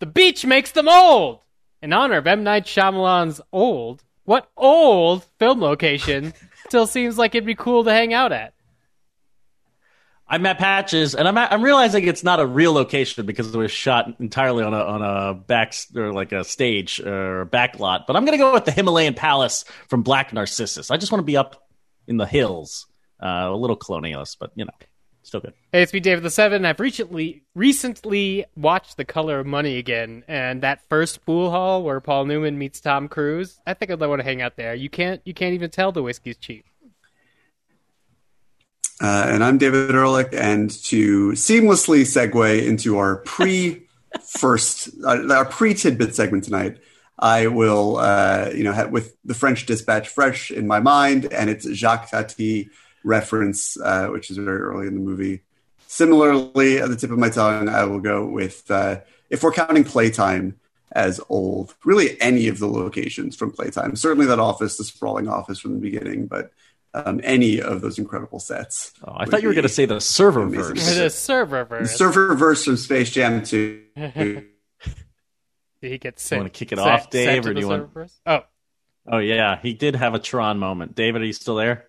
The beach makes them old! In honor of M. Night Shyamalan's Old, what old film location still seems like it'd be cool to hang out at? I'm at Patches, and I'm at, I'm realizing it's not a real location because it was shot entirely on a on a back or like a stage or a back lot. But I'm gonna go with the Himalayan Palace from Black Narcissus. I just want to be up in the hills, uh, a little colonialist, but you know, still good. Hey, it's me, David the Seven. I've recently recently watched The Color of Money again, and that first pool hall where Paul Newman meets Tom Cruise. I think I'd want to hang out there. You can't you can't even tell the whiskey's cheap. Uh, and I'm David Ehrlich, and to seamlessly segue into our pre first, uh, our pre tidbit segment tonight, I will, uh, you know, have, with the French Dispatch fresh in my mind, and it's Jacques Tati reference, uh, which is very early in the movie. Similarly, at the tip of my tongue, I will go with uh, if we're counting playtime as old, really any of the locations from playtime. Certainly that office, the sprawling office from the beginning, but um, any of those incredible sets. Oh, I thought you were going to say the server verse. The server verse. Server verse from Space Jam 2. Did he get sick? want to kick it off, Dave, or do you want? Verse? Oh, Oh yeah, he did have a Tron moment. David, are you still there?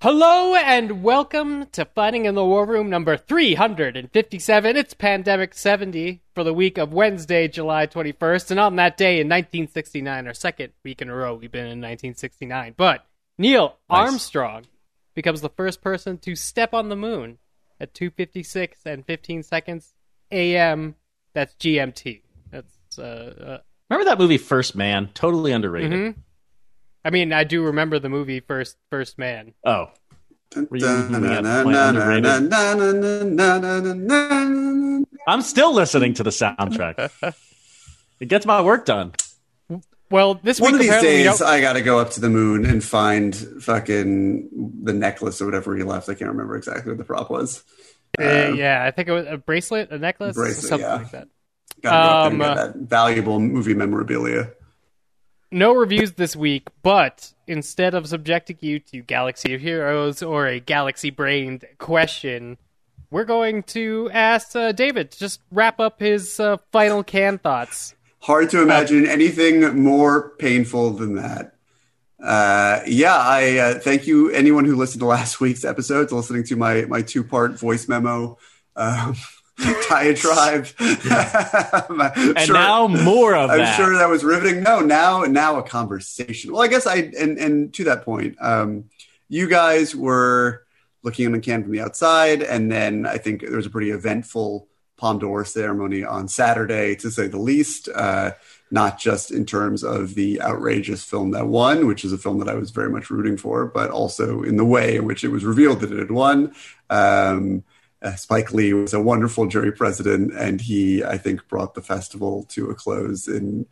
Hello and welcome to Fighting in the War Room number 357. It's Pandemic 70 for the week of Wednesday, July 21st. And on that day in 1969, our second week in a row, we've been in 1969. But Neil Nice. Armstrong becomes the first person to step on the moon at 2:56 and 15 seconds a.m. That's GMT. That's uh, Remember that movie First Man? Totally underrated. uh mhm. I mean, I do remember the movie First First Man. Oh, Were you moving at Plant I'm still listening to the soundtrack. it gets my work done. Well, this One week of these apparently we days, I got to go up to the moon and find fucking the necklace or whatever he left. I can't remember exactly what the prop was. Uh, yeah, I think it was a bracelet, a necklace, Bracelet, something yeah. like that. Got to go up there and Um, get that valuable movie memorabilia. No reviews this week, but instead of subjecting you to Galaxy of Heroes or a galaxy brained question, we're going to ask uh, David to just wrap up his uh, final Cannes thoughts. Hard to imagine anything more painful than that. Uh, yeah, I uh, thank you anyone who listened to last week's episodes, listening to my my two part voice memo um, diatribe. I'm And sure- now more of I'm that. sure that was riveting. No, now now a conversation. Well, I guess I and and to that point, um, you guys were looking the Cannes from the outside, and then I think there was a pretty eventful Palme d'Or ceremony on Saturday, to say the least. Uh, not just in terms of the outrageous film that won, which is a film that I was very much rooting for, but also in the way in which it was revealed that it had won. Um, uh, Spike Lee was a wonderful jury president, and he, I think, brought the festival to a close in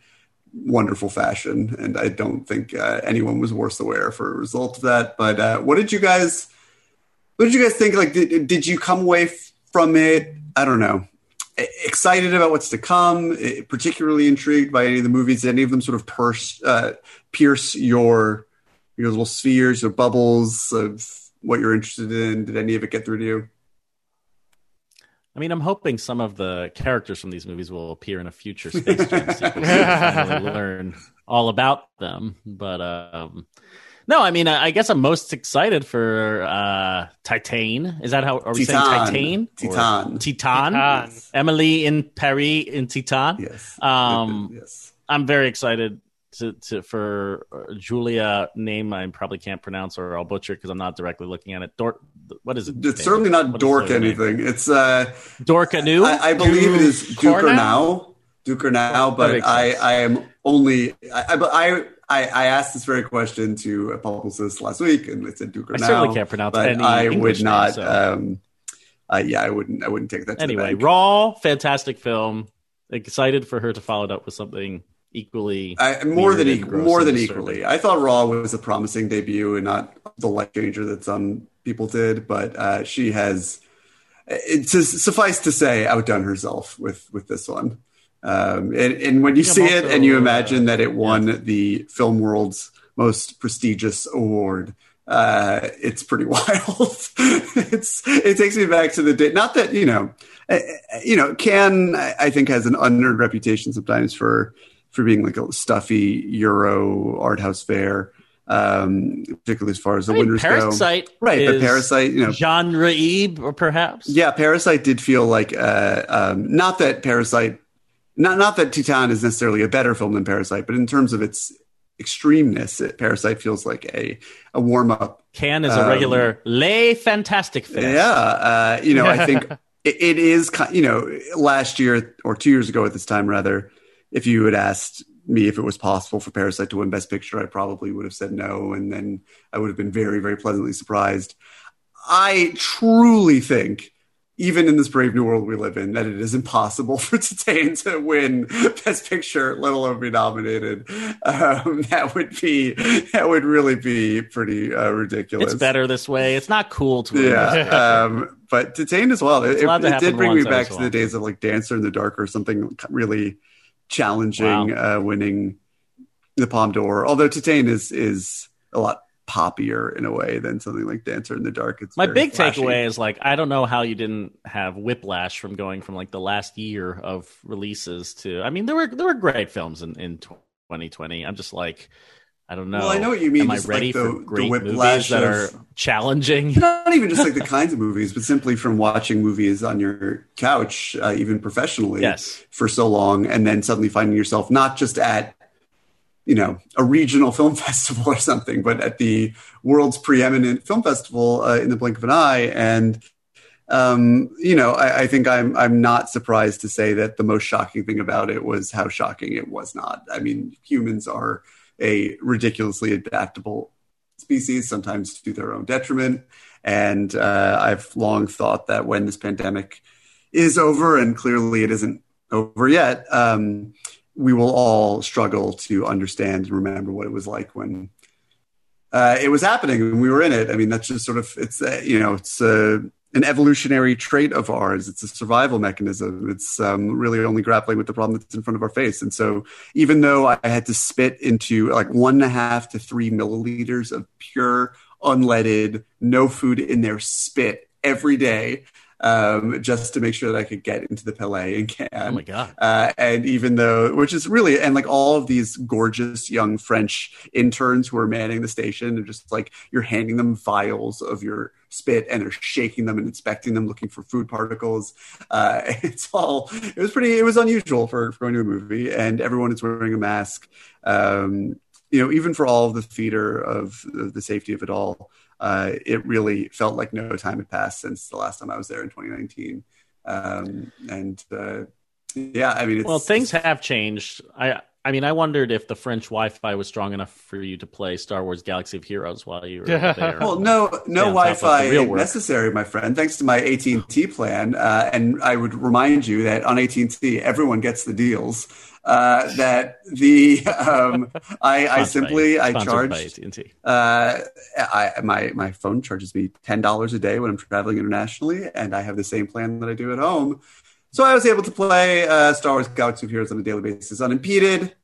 wonderful fashion. And I don't think uh, anyone was worse aware for a result of that. But uh, what did you guys? What did you guys think? Like, did, did you come away f- from it? I don't know. Excited about what's to come, particularly intrigued by any of the movies. Did any of them sort of pierce, uh, pierce your your little spheres or bubbles of what you're interested in? Did any of it get through to you? I mean, I'm hoping some of the characters from these movies will appear in a future Space Jam sequel. so we finally learn all about them. But um, no, I mean, I, I guess I'm most excited for uh, Titan. Is that how are we saying Titan? Titan. Or- Titan. Titan. Emily in Paris in Titan. Yes. Um, yes. I'm very excited to, to for uh, Julia name I probably can't pronounce or I'll butcher because I'm not directly looking at it. Dork. What is it? It's certainly not What is dork her name? anything. It's uh, Dorkanu. I, I believe it is Duke or Cornell? now, Duke or now. But I. I am only I, I, I, I, I asked this very question to a publicist last week, and they said Duke or I now. certainly can't pronounce but any I English would not. name, so. um, uh, yeah, I wouldn't. I wouldn't take that. To anyway, the bank. Raw, fantastic film. Excited for her to follow it up with something equally I, more than weird and equal, gross more than equally. I thought Raw was a promising debut and not the life changer that some people did, but uh, she has, it, to suffice to say, outdone herself with with this one. Um, and, and when you Yeah, see I'm it and you uh, imagine that it won the film world's most prestigious award, uh, it's pretty wild. it's it takes me back to the day. Not that you know, uh, you know, I I think has an unearned reputation sometimes for for being like a stuffy Euro art house fair, um, particularly as far as the I mean, winners go. Parasite, Right, but Parasite, you know, genre ebe, or perhaps. yeah, Parasite did feel like uh, um, not that Parasite, not not that Titane is necessarily a better film than Parasite, but in terms of its extremeness, it, Parasite feels like a a warm up. Can is a regular lay fantastic. Um, Yeah, uh, you know, I think it, it is. You know, last year or two years ago at this time, rather, if you had asked me if it was possible for Parasite to win Best Picture, I probably would have said no, and then I would have been very, very pleasantly surprised. I truly think, even in this brave new world we live in, that it is impossible for Titane to win Best Picture, let alone be nominated. Um, that would be that would really be pretty uh, ridiculous. It's better this way. It's not cool to win Yeah, um, but Detained as well. It, it, it did bring me back to well. the days of like Dancer in the Dark or something really challenging, uh, winning the Palme d'Or. Although Titane is is a lot poppier in a way than something like Dancer in the Dark. It's My big flashy. takeaway is like I don't know how you didn't have whiplash from going from like the last year of releases to I mean there were there were great films in in 2020. I'm just like I don't know. Well, I know what you mean, Am I just like ready the- for the great movies whiplash that of- are challenging? not even just like the kinds of movies, but simply from watching movies on your couch, uh, even professionally, Yes. for so long, and then suddenly finding yourself not just at you know a regional film festival or something, but at the world's preeminent film festival uh, in the blink of an eye. And um, you know, I, I think I'm I'm not surprised to say that the most shocking thing about it was how shocking it was not. I mean, humans are a ridiculously adaptable species, sometimes to their own detriment. And uh, I've long thought that when this pandemic is over, and clearly it isn't over yet, um, we will all struggle to understand and remember what it was like when uh, it was happening and we were in it. I mean, that's just sort of it's uh, you know it's uh, an evolutionary trait of ours. It's a survival mechanism. It's um, really only grappling with the problem that's in front of our face. And so, even though I had to spit into like one and a half to three milliliters of pure, unleaded, no food in there spit every day. Um, just to make sure that I could get into the Palais and Cannes. Oh my god. Uh, and even though, which is really, and like all of these gorgeous young French interns who are manning the station, and just like you're handing them vials of your spit and they're shaking them and inspecting them, looking for food particles. Uh, it's all, it was pretty, it was unusual for, for going to a movie, and everyone is wearing a mask. Um, you know, even for all of the theater of, the safety of it all, uh, it really felt like no time had passed since the last time I was there in 2019. Um, and uh, yeah, I mean, it's, Well, things have changed. I I mean, I wondered if the French Wi-Fi was strong enough for you to play Star Wars: Galaxy of Heroes while you were there. Well, no, no on top of the Wi-Fi necessary, my friend. Thanks to my AT and T plan, uh, and I would remind you that on AT and T, everyone gets the deals. Uh, that the um, I, I simply I sponsored charge uh, I my my phone charges me ten dollars a day when I'm traveling internationally, and I have the same plan that I do at home. So I was able to play uh, Star Wars: Galaxy of Heroes on a daily basis unimpeded.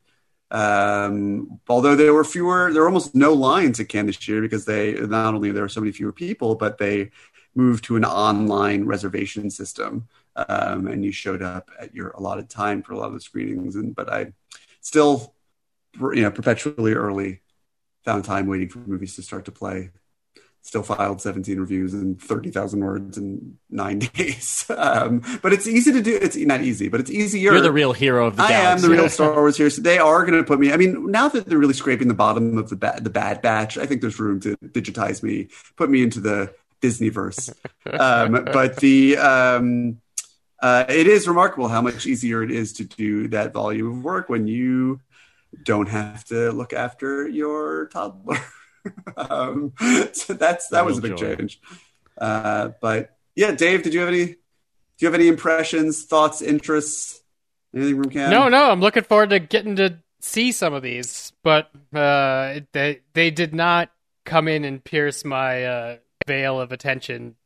Um, although there were fewer, there were almost no lines at Cannes this year because they not only there were so many fewer people, but they moved to an online reservation system, um, and you showed up at your allotted time for a lot of the screenings. And but I still, you know, perpetually early found time waiting for movies to start to play. Still filed 17 reviews and 30,000 words in nine days. Um, but it's easy to do. It's not easy, but it's easier. You're the real hero of the I galaxy. am the real Star Wars here. So they are going to put me. I mean, now that they're really scraping the bottom of the ba- the bad batch, I think there's room to digitize me, put me into the Disneyverse. um, but the um, uh, it is remarkable how much easier it is to do that volume of work when you don't have to look after your toddler. um, so that's that was a big joy. change. Uh, but yeah, Dave, did you have any? Do you have any impressions, thoughts, interests, anything from Cam? No, no, I'm looking forward to getting to see some of these, but uh, they they did not come in and pierce my uh, veil of attention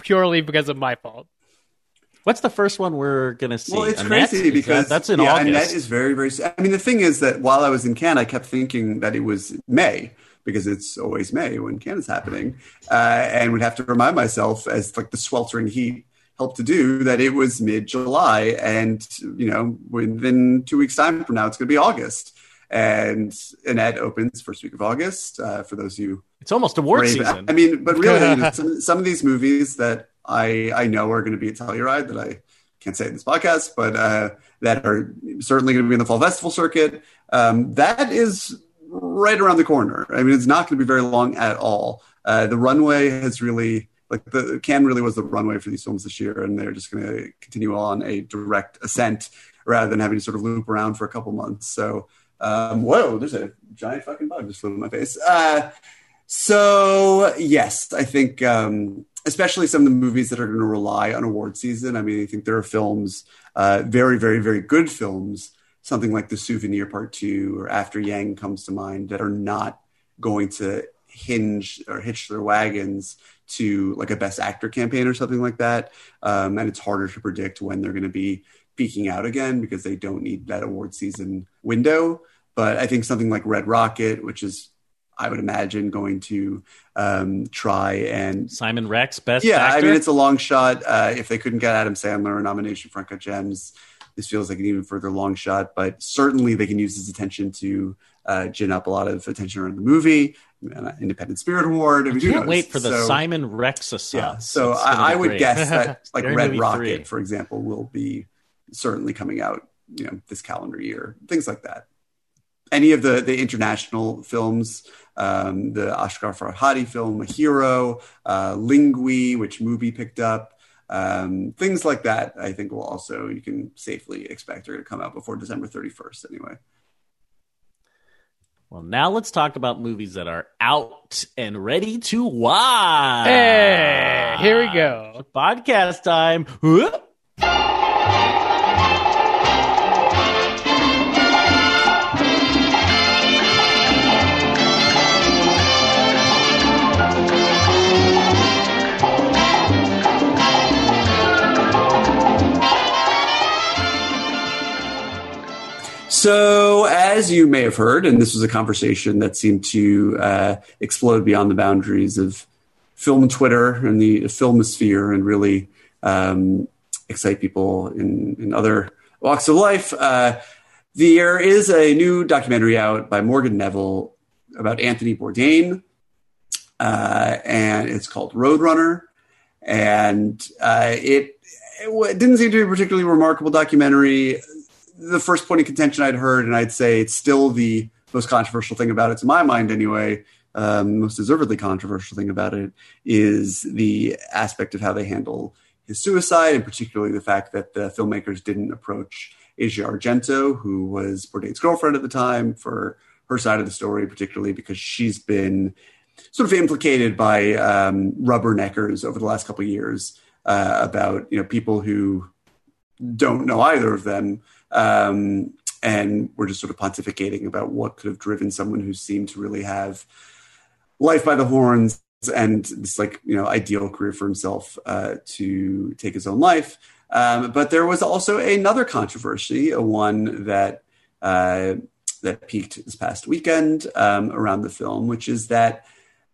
purely because of my fault. What's the first one we're gonna see? Well, it's Annette? crazy because that, that's in yeah, August. Annette is very, very. I mean, the thing is that while I was in Cannes, I kept thinking that it was May because it's always May when Cannes is happening, uh, and would have to remind myself as like the sweltering heat helped to do that it was mid July, and you know within two weeks time from now it's going to be August, and Annette opens first week of August. Uh, for those of you it's almost award brave- season. I mean, but really, some, some of these movies that I I know are going to be a Telluride that I can't say in this podcast, but uh, that are certainly going to be in the fall festival circuit. Um, that is right around the corner. I mean, it's not going to be very long at all. Uh, the runway has really like the Cannes really was the runway for these films this year, and they're just going to continue on a direct ascent rather than having to sort of loop around for a couple months. So, um, whoa, there's a giant fucking bug just flew in my face. Uh, so yes, I think um, especially some of the movies that are going to rely on award season. I mean, I think there are films, uh, very, very, very good films, something like The Souvenir Part Two or After Yang comes to mind, that are not going to hinge or hitch their wagons to like a Best Actor campaign or something like that. Um, and it's harder to predict when they're going to be peaking out again because they don't need that award season window. But I think something like Red Rocket, which is I would imagine going to um, try and Simon Rex, best yeah. actor. I mean, it's a long shot. Uh, if they couldn't get Adam Sandler a nomination for Uncut Gems, this feels like an even further long shot. But certainly, they can use his attention to uh, gin up a lot of attention around the MUBI. Uh, Independent Spirit Award. I mean, Can't wait for the So- Simon Rex yeah. So I, I would guess that like Red Rocket, 3. for example, will be certainly coming out, you know, this calendar year. Things like that. Any of the the international films, um, the Asghar Farhadi film, A Hero, uh, Lingui, which movie picked up, um, things like that. I think will also you can safely expect are going to come out before December thirty first. Anyway. Well, now let's talk about movies that are out and ready to watch. Hey, here we go. Podcast time. Whoop. So, as you may have heard, and this was a conversation that seemed to uh, explode beyond the boundaries of film Twitter and the filmosphere and really um, excite people in, in other walks of life. Uh, there is a new documentary out by Morgan Neville about Anthony Bourdain, uh, and it's called Roadrunner. And uh, it, it didn't seem to be a particularly remarkable documentary the first point of contention I'd heard, and I'd say it's still the most controversial thing about it, to my mind anyway, um, most deservedly controversial thing about it, is the aspect of how they handle his suicide, and particularly the fact that the filmmakers didn't approach Asia Argento, who was Bourdain's girlfriend at the time, for her side of the story, particularly because she's been sort of implicated by um, rubberneckers over the last couple of years uh, about you know people who don't know either of them um, and we're just sort of pontificating about what could have driven someone who seemed to really have life by the horns and this like you know ideal career for himself uh, to take his own life. Um, but there was also another controversy, a one that uh, that peaked this past weekend um, around the film, which is that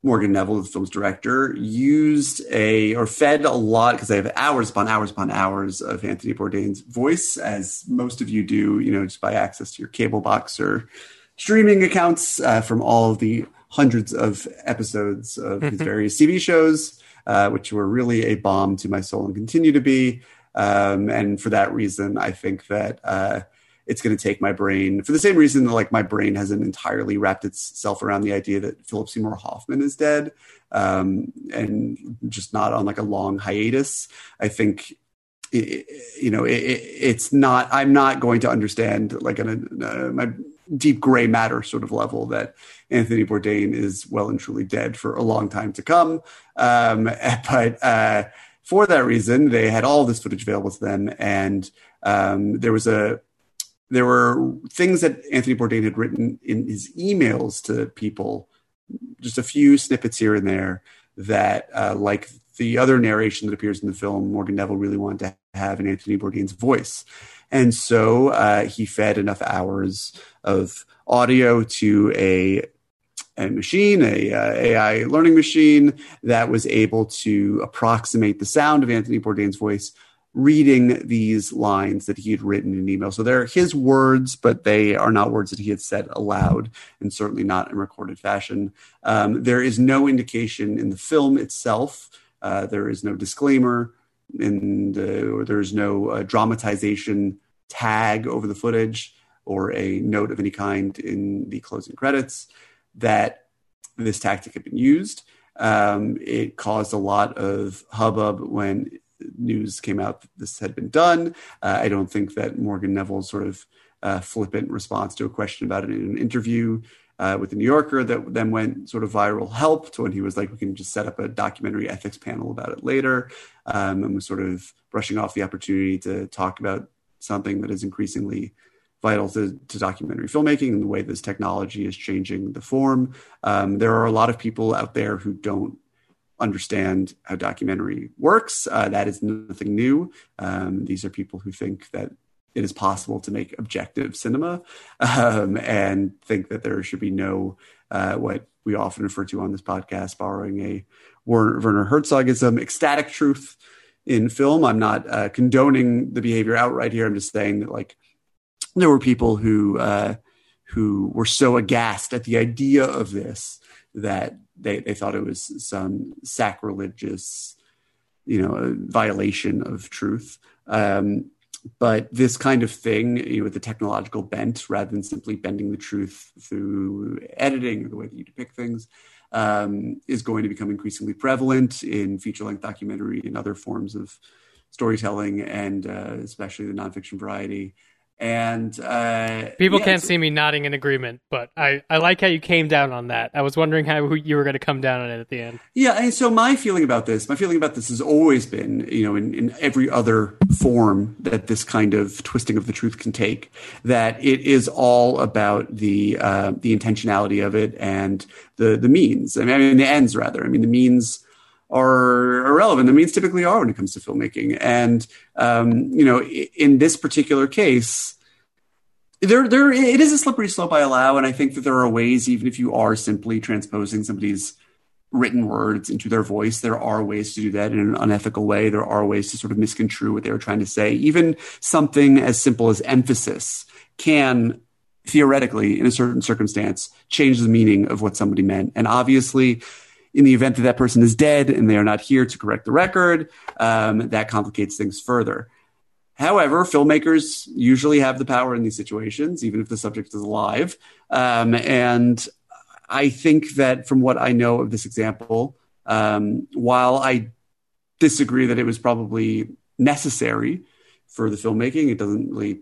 Morgan Neville, the film's director, used a or fed a lot because they have hours upon hours upon hours of Anthony Bourdain's voice, as most of you do, you know, just by access to your cable box or streaming accounts uh, from all the hundreds of episodes of his various TV shows, uh, which were really a balm to my soul and continue to be. Um, and for that reason, I think that uh, it's going to take my brain for the same reason that like my brain hasn't entirely wrapped itself around the idea that Philip Seymour Hoffman is dead um, and just not on like a long hiatus. I think it, you know it, it's not. I'm not going to understand like on a, uh, my deep gray matter sort of level that Anthony Bourdain is well and truly dead for a long time to come. Um, but uh, for that reason, they had all this footage available to them, and um, there was a there were things that Anthony Bourdain had written in his emails to people, just a few snippets here and there that, uh, like the other narration that appears in the film, Morgan Neville really wanted to have in Anthony Bourdain's voice. And so uh, he fed enough hours of audio to a, a machine, a, a, AI learning machine that was able to approximate the sound of Anthony Bourdain's voice reading these lines that he had written in email. So they're his words, but they are not words that he had said aloud, and certainly not in recorded fashion. Um, there is no indication in the film itself. Uh, there is no disclaimer, and uh, or there's no uh, dramatization tag over the footage or a note of any kind in the closing credits that this tactic had been used. Um, it caused a lot of hubbub when news came out that this had been done. Uh, I don't think that Morgan Neville's sort of uh, flippant response to a question about it in an interview uh, with the New Yorker that then went sort of viral helped when he was like, we can just set up a documentary ethics panel about it later, um, and was sort of brushing off the opportunity to talk about something that is increasingly vital to, to documentary filmmaking and the way this technology is changing the form. Um, there are a lot of people out there who don't understand how documentary works. Uh, that is nothing new. Um, these are people who think that it is possible to make objective cinema um, and think that there should be no, uh, what we often refer to on this podcast, borrowing a Werner Herzogism, ecstatic truth in film. I'm not uh, condoning the behavior outright here. I'm just saying that, like, there were people who uh, who were so aghast at the idea of this that they, they thought it was some sacrilegious, you know, violation of truth. Um, but this kind of thing, you know, with the technological bent, rather than simply bending the truth through editing or the way that you depict things, um, is going to become increasingly prevalent in feature-length documentary and other forms of storytelling, and uh, especially the nonfiction variety and uh, people yeah, can't see me nodding in agreement but i i like how you came down on that. I was wondering how you were going to come down on it at the end. Yeah and so my feeling about this my feeling about this has always been you know in, in every other form that this kind of twisting of the truth can take that it is all about the uh, the intentionality of it and the the means. I mean, I mean the ends rather. I mean the means are irrelevant. The means typically are when it comes to filmmaking. And um, you know, in this particular case, there there it is a slippery slope I allow, and I think that there are ways, even if you are simply transposing somebody's written words into their voice, there are ways to do that in an unethical way. There are ways to sort of misconstrue what they were trying to say. Even something as simple as emphasis can theoretically, in a certain circumstance, change the meaning of what somebody meant. And obviously, in the event that that person is dead and they are not here to correct the record, um, that complicates things further. However, filmmakers usually have the power in these situations, even if the subject is alive. Um, and I think that from what I know of this example, um, while I disagree that it was probably necessary for the filmmaking, it doesn't really,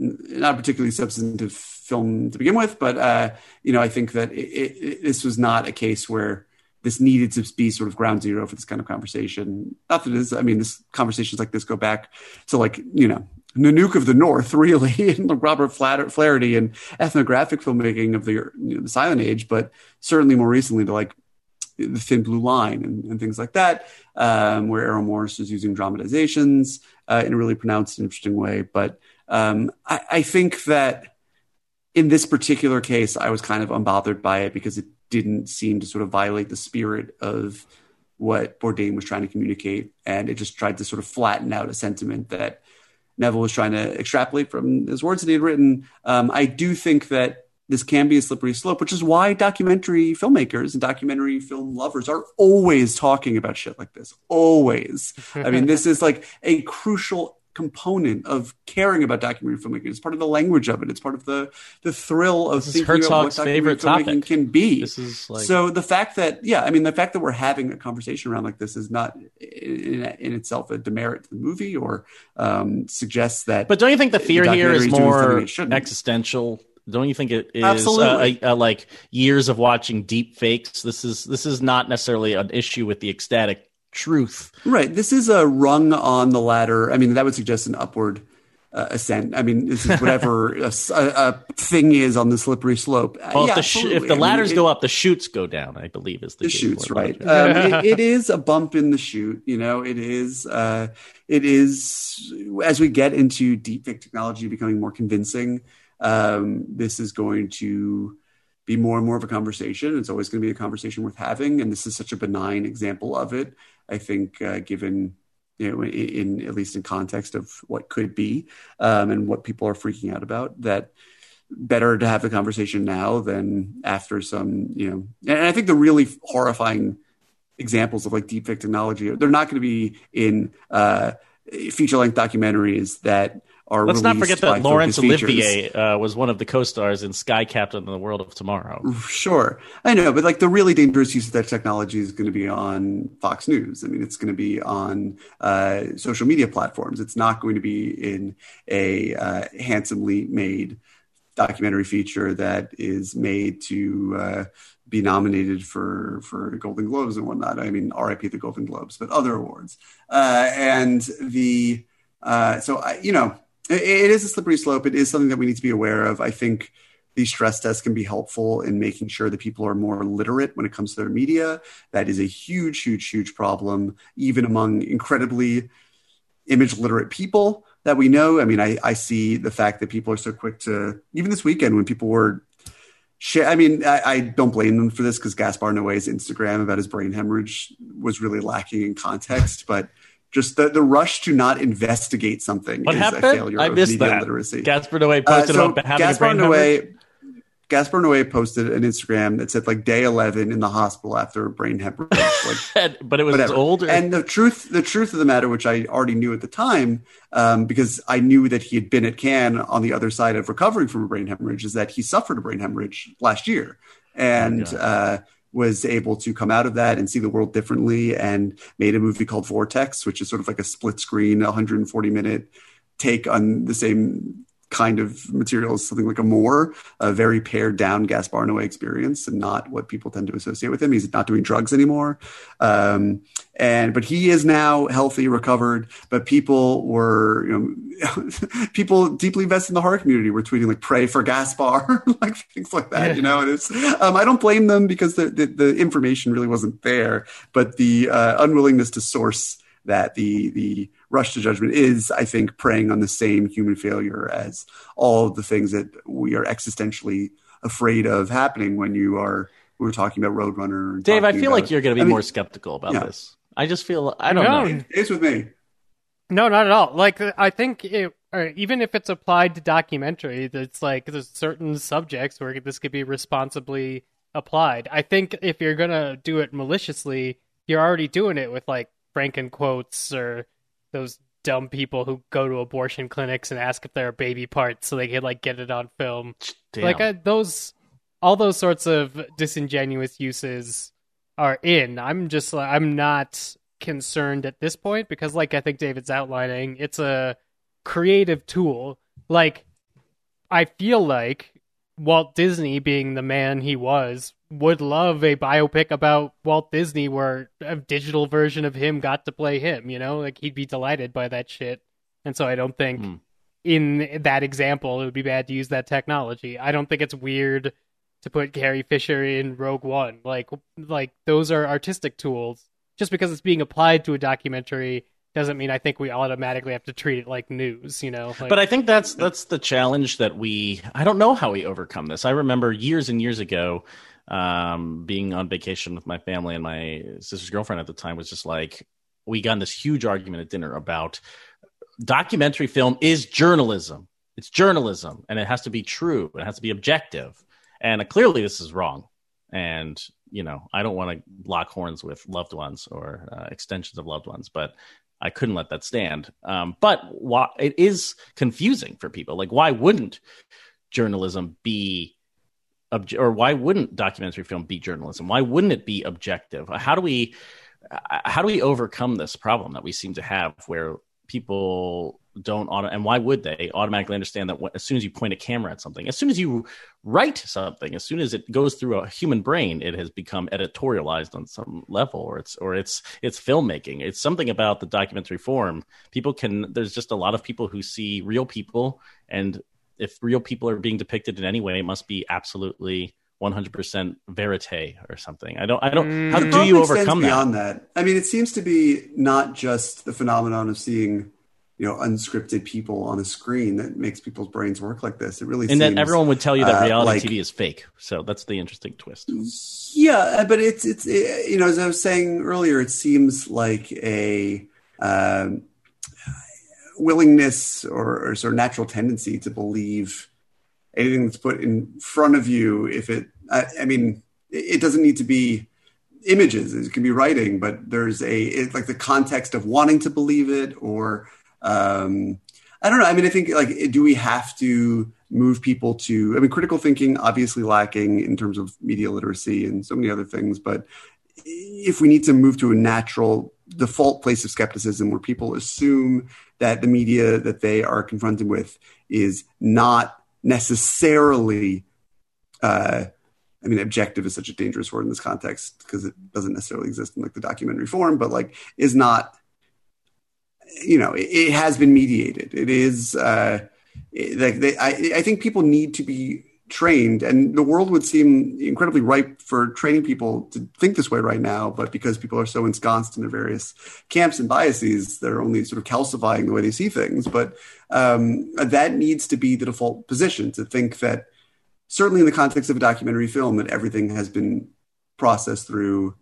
not a particularly substantive film to begin with, but uh, you know, I think that it, it, this was not a case where this needed to be sort of ground zero for this kind of conversation. Not that it is, I mean, this conversations like this go back to like, you know, Nanook of the North, really, and Robert Flaherty and ethnographic filmmaking of the, you know, the silent age, but certainly more recently to like the Thin Blue Line and, and things like that, um, where Errol Morris is using dramatizations uh, in a really pronounced and interesting way. But um, I, I think that in this particular case, I was kind of unbothered by it because it didn't seem to sort of violate the spirit of what Bourdain was trying to communicate. And it just tried to sort of flatten out a sentiment that Neville was trying to extrapolate from his words that he had written. Um, I do think that this can be a slippery slope, which is why documentary filmmakers and documentary film lovers are always talking about shit like this. Always. I mean, this is like a crucial component of caring about documentary filmmaking. It's part of the language of it. It's part of the the thrill of this thinking Herzog's about what documentary filmmaking topic. can be. This is like so the fact that yeah, I mean the fact that we're having a conversation around like this is not in, in itself a demerit to the movie or um, suggests that. But don't you think the fear the here is documentary doing something more existential? Don't you think it is Absolutely. uh, uh, like years of watching deep fakes? This is this is not necessarily an issue with the ecstatic truth. Right. This is a rung on the ladder. I mean, that would suggest an upward uh, ascent. I mean, this is whatever a, a, thing is on the slippery slope. Well, yeah, if, the sh- if the ladders I mean, it, go up, the chutes go down. I believe is the, the chutes, right? Um, it, it is a bump in the chute. You know, it is. Uh, it is as we get into deepfake technology becoming more convincing. Um, this is going to be more and more of a conversation. It's always going to be a conversation worth having, and this is such a benign example of it. I think, uh, given you know, in, in, at least in context of what could be um, and what people are freaking out about, that better to have the conversation now than after some, you know. And I think the really horrifying examples of like deepfake technology, they're not going to be in uh, feature length documentaries that are Let's not forget that Laurence Olivier uh, was one of the co-stars in Sky Captain and the World of Tomorrow. Sure, I know, but like the really dangerous use of that technology is going to be on Fox News. I mean, it's going to be on uh, social media platforms. It's not going to be in a uh, handsomely made documentary feature that is made to uh, be nominated for for Golden Globes and whatnot. I mean, RIP the Golden Globes, but other awards. Uh, and the uh, so I, you know it is a slippery slope. It is something that we need to be aware of. I think these stress tests can be helpful in making sure that people are more literate when it comes to their media. That is a huge, huge, huge problem, even among incredibly image literate people that we know. I mean, I, I see the fact that people are so quick to, even this weekend when people were I mean, I, I, don't blame them for this because Gaspar Noé's Instagram about his brain hemorrhage was really lacking in context. But just the, the rush to not investigate something what is happened? a failure I of missed media that. literacy. Gaspar Noé posted uh, so about having Gaspar a brain Noé, Gaspar Noé posted an Instagram that said like day 11 in the hospital after a brain hemorrhage. Like, but it was whatever. older. And the truth, the truth of the matter, which I already knew at the time, um, because I knew that he had been at Cannes on the other side of recovering from a brain hemorrhage, is that he suffered a brain hemorrhage last year. And, oh, uh, was able to come out of that and see the world differently and made a movie called Vortex, which is sort of like a split screen, 140 minute take on the same kind of material something like Amour, a very pared down Gaspar Noé experience and not what people tend to associate with him. He's not doing drugs anymore. Um, and, but he is now healthy, recovered, but people were, you know, people deeply invested in the horror community were tweeting like, pray for Gaspar, like things like that, yeah. you know, and it's, um, I don't blame them because the, the, the, information really wasn't there, but the uh, unwillingness to source that the the rush to judgment is, I think, preying on the same human failure as all of the things that we are existentially afraid of happening when you are. We were talking about Roadrunner. Dave, I feel about, like you're going to be I mean, more skeptical about yeah. this. I just feel I don't no, know. It's with me. No, not at all. Like I think it, uh, even if it's applied to documentary, it's like there's certain subjects where this could be responsibly applied. I think if you're gonna do it maliciously, you're already doing it with like Franken quotes or those dumb people who go to abortion clinics and ask if there are baby parts so they can like get it on film. Damn. Like uh, those, all those sorts of disingenuous uses are in. I'm just I'm not concerned at this point because, like I think David's outlining, it's a creative tool. Like I feel like Walt Disney, being the man he was, would love a biopic about Walt Disney where a digital version of him got to play him, you know? Like he'd be delighted by that shit. And so I don't think mm. in that example it would be bad to use that technology. I don't think it's weird to put Carrie Fisher in Rogue One. Like like those are artistic tools. Just because it's being applied to a documentary doesn't mean I think we automatically have to treat it like news, you know. Like, but I think that's that's the challenge that we. I don't know how we overcome this. I remember years and years ago, um, being on vacation with my family and my sister's girlfriend at the time was just like we got in this huge argument at dinner about documentary film is journalism. It's journalism, and it has to be true. It has to be objective, and uh, clearly this is wrong. And you know, I don't want to lock horns with loved ones or uh, extensions of loved ones, but I couldn't let that stand. Um, but why, it is confusing for people. Like, why wouldn't journalism be, obje- or why wouldn't documentary film be journalism? Why wouldn't it be objective? How do we, how do we overcome this problem that we seem to have, where people don't auto and why would they automatically understand that as soon as you point a camera at something as soon as you write something as soon as it goes through a human brain it has become editorialized on some level or it's or it's it's filmmaking it's something about the documentary form people can there's just a lot of people who see real people and if real people are being depicted in any way it must be absolutely 100% verite or something. I don't, I don't, how do you overcome that? Beyond that, I mean, it seems to be not just the phenomenon of seeing you know unscripted people on a screen that makes people's brains work like this. It really and seems, that everyone would tell you that uh, reality uh, like, TV is fake. So that's the interesting twist. Yeah, but it's it's it, you know as I was saying earlier, it seems like a um, willingness or, or sort of natural tendency to believe anything that's put in front of you. If it, I, I mean, it, doesn't need to be images it can be writing but there's a like the context of wanting to believe it or um, I don't know. I mean, I think like, do we have to move people to? I mean, critical thinking obviously lacking in terms of media literacy and so many other things. But if we need to move to a natural default place of skepticism where people assume that the media that they are confronted with is not necessarily uh, I mean, objective is such a dangerous word in this context because it doesn't necessarily exist in like the documentary form, but like is not you know, it, it, has been mediated. It is uh, like they, I, I think people need to be trained, and the world would seem incredibly ripe for training people to think this way right now. But because people are so ensconced in their various camps and biases, they're only sort of calcifying the way they see things. But um, that needs to be the default position to think that, certainly in the context of a documentary film, that everything has been processed through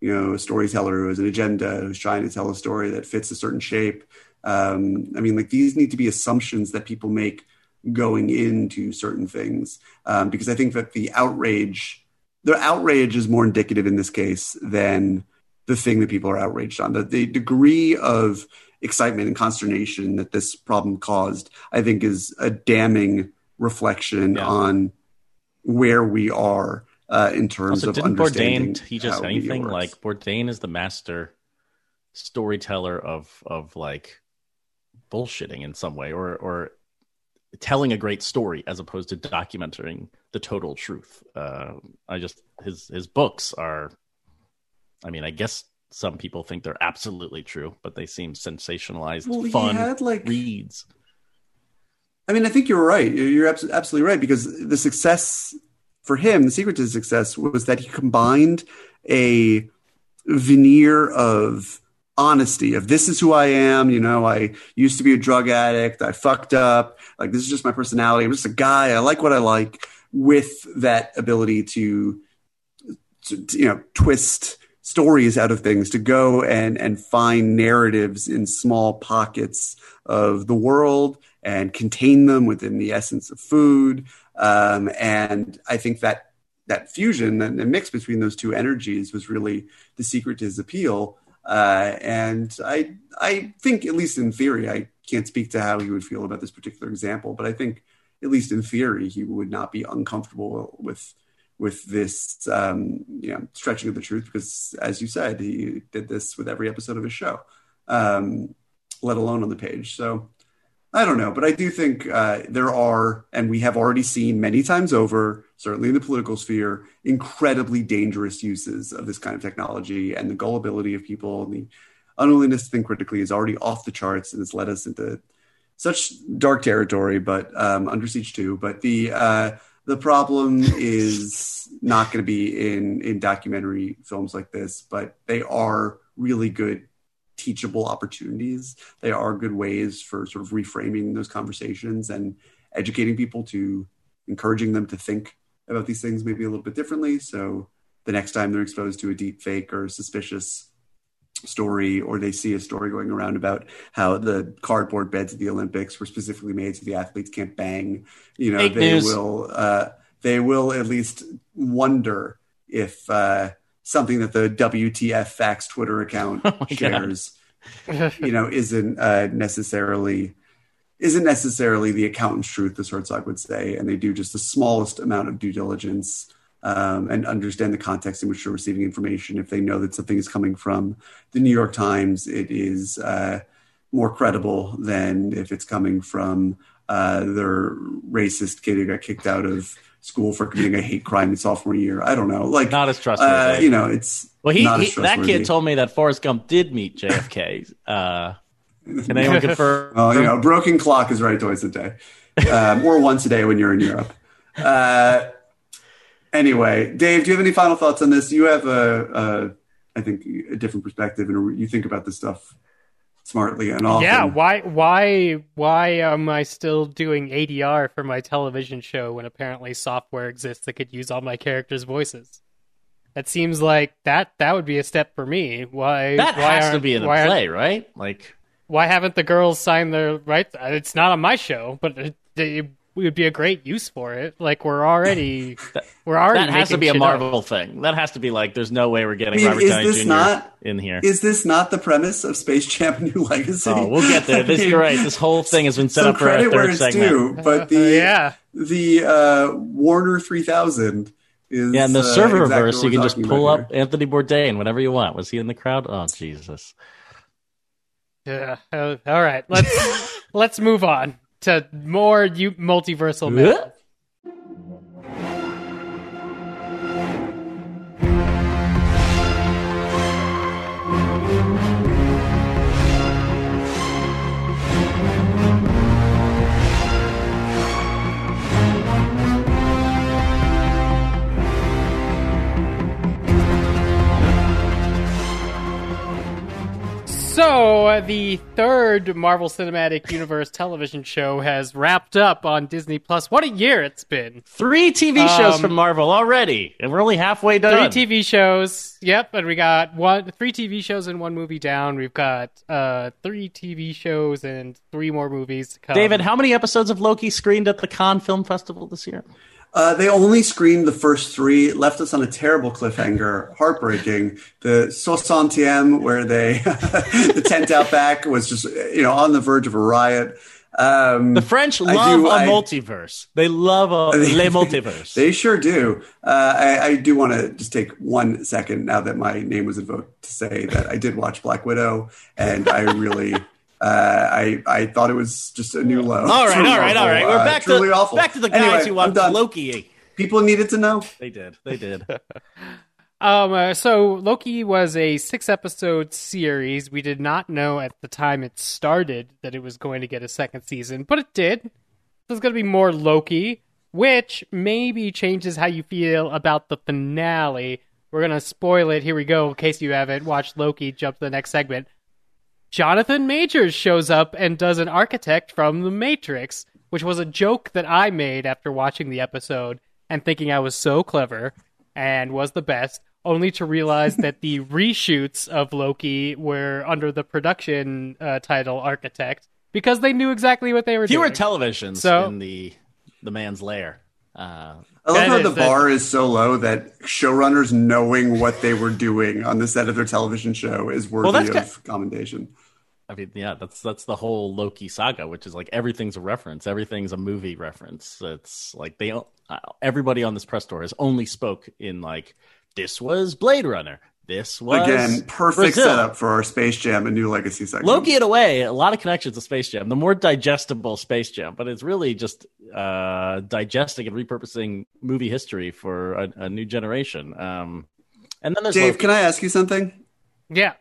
you know, a storyteller who has an agenda, who's trying to tell a story that fits a certain shape. Um, I mean, like these need to be assumptions that people make going into certain things, um, because I think that the outrage, the outrage is more indicative in this case than the thing that people are outraged on. The, the degree of excitement and consternation that this problem caused, I think, is a damning reflection yeah. on where we are uh, in terms also, of didn't understanding. Bourdain teach us anything? Like Bourdain is the master storyteller of of like bullshitting in some way, or or telling a great story as opposed to documenting the total truth. Uh, I just his his books are, I mean, I guess some people think they're absolutely true, but they seem sensationalized, well, fun had, like, reads. I mean, I think you're right. You're absolutely right because the success for him, the secret to his success was that he combined a veneer of honesty of this is who I am. You know, I used to be a drug addict. I fucked up. Like this is just my personality. I'm just a guy. I like what I like with that ability to, to, you know, twist stories out of things to go and, and find narratives in small pockets of the world and contain them within the essence of food um, and I think that that fusion and the mix between those two energies was really the secret to his appeal. Uh, and I I think at least in theory, I can't speak to how he would feel about this particular example, but I think at least in theory, he would not be uncomfortable with with this um, you know stretching of the truth because as you said he did this with every episode of his show um, let alone on the page. So I don't know, but I do think uh, there are, and we have already seen many times over, certainly in the political sphere, incredibly dangerous uses of this kind of technology, and the gullibility of people and the unwillingness to think critically is already off the charts and has led us into such dark territory. But um, Under Siege too. But the uh, the problem is not going to be in in documentary films like this, but they are really good teachable opportunities. They are good ways for sort of reframing those conversations and educating people to encouraging them to think about these things maybe a little bit differently. So the next time they're exposed to a deep fake or suspicious story or they see a story going around about how the cardboard beds at the Olympics were specifically made so the athletes can't bang, you know, Fake they news. will uh, they will at least wonder if uh, something that the WTF Facts Twitter account oh shares, you know, isn't uh, necessarily isn't necessarily the accountant's truth, as Herzog would say, and they do just the smallest amount of due diligence um, and understand the context in which they're receiving information. If they know that something is coming from the New York Times, it is uh, more credible than if it's coming from uh, their racist kid who got kicked out of school for committing a hate crime in sophomore year. I don't know, like Not as trustworthy. Uh, you know, it's Well, he, not he as that kid told me that Forrest Gump did meet JFK. Can anyone confirm? Well, you know, a broken clock is right twice a day, um, or once a day when you're in Europe. Uh, anyway, Dave, do you have any final thoughts on this? You have a, a I think, a different perspective, and you think about this stuff smartly and often. Yeah, why why why am I still doing ADR for my television show when apparently software exists that could use all my characters' voices? That seems like that that would be a step for me. Why That why has to be in the play, right? Like, Why haven't the girls signed their rights? It's not on my show, but it, it would be a great use for it. Like we're already we're already that has to be a shit up. Marvel thing. That has to be like, there's no way we're getting I mean, Robert Downey Jr. not- in here. Is this not the premise of Space Jam: New Legacy? Oh, we'll get there. This I mean, you're right. This whole thing has been set up for a credit where third it's segment. due, but Uh, the yeah. the uh, Warner 3000 is Yeah, and the uh, server exactly reverse, you can just pull about up Anthony Bourdain whenever you want. Was he in the crowd? Oh, Jesus. Yeah. uh, all right. Let's let's move on to more u- multiversal So, uh, the third Marvel Cinematic Universe television show has wrapped up on Disney Plus. What a year it's been! Three TV shows Um, from Marvel already, and we're only halfway done. Three. TV shows. Yep, and we got one, three TV shows and one movie down. We've got uh, three TV shows and three more movies to come. David, how many episodes of Loki screened at the Cannes Film Festival this year? Uh, they only screened the first three, left us on a terrible cliffhanger, heartbreaking. The soixantième, where they the tent out back was just you know on the verge of a riot. Um, The French love do- a I- multiverse. They love a le multiverse. They sure do. Uh, I, I do want to just take one second now that my name was invoked to say that I did watch Black Widow, and I really, uh, I I thought it was just a new low. all right, Truly all right, awful. right. We're Uh, back truly to awful. back to the guys Anyway, who watched. Loki. People needed to know. They did. They did. Um, uh, so Loki was a six-episode series. We did not know at the time it started that it was going to get a second season, but it did. There's going to be more Loki, which maybe changes how you feel about the finale. We're going to spoil it. Here we go. In case you haven't watched Loki, jump to the next segment. Jonathan Majors shows up and does an architect from The Matrix, which was a joke that I made after watching the episode and thinking I was so clever and was the best, only to realize that the reshoots of Loki were under the production uh, title Architect because they knew exactly what they were doing. Fewer doing. televisions So- in the the man's lair. Uh, I love how the bar is so low that showrunners knowing what they were doing on the set of their television show is worthy that's of ki- commendation. I mean, yeah, that's that's the whole Loki saga, which is like everything's a reference, everything's a movie reference. It's like they uh, everybody on this press tour has only spoke in like this was Blade Runner, this was Again, perfect Brazil. setup for our Space Jam and New Legacy segment. Loki, in a way, a lot of connections to Space Jam. The more digestible Space Jam, but it's really just uh, digesting and repurposing movie history for a, a new generation. Um, and then there's Dave, Loki. can I ask you something? yeah.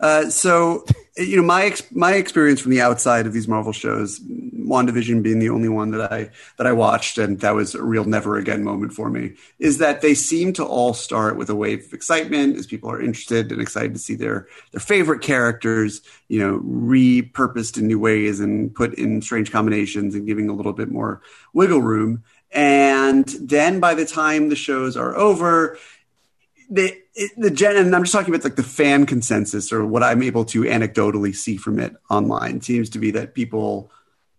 Uh, so, you know, my my experience from the outside of these Marvel shows, WandaVision being the only one that I that I watched, and that was a real never again moment for me, is that they seem to all start with a wave of excitement as people are interested and excited to see their their favorite characters, you know, repurposed in new ways and put in strange combinations and giving a little bit more wiggle room. And then by the time the shows are over, the the gen and I'm just talking about like the fan consensus or what I'm able to anecdotally see from it online seems to be that people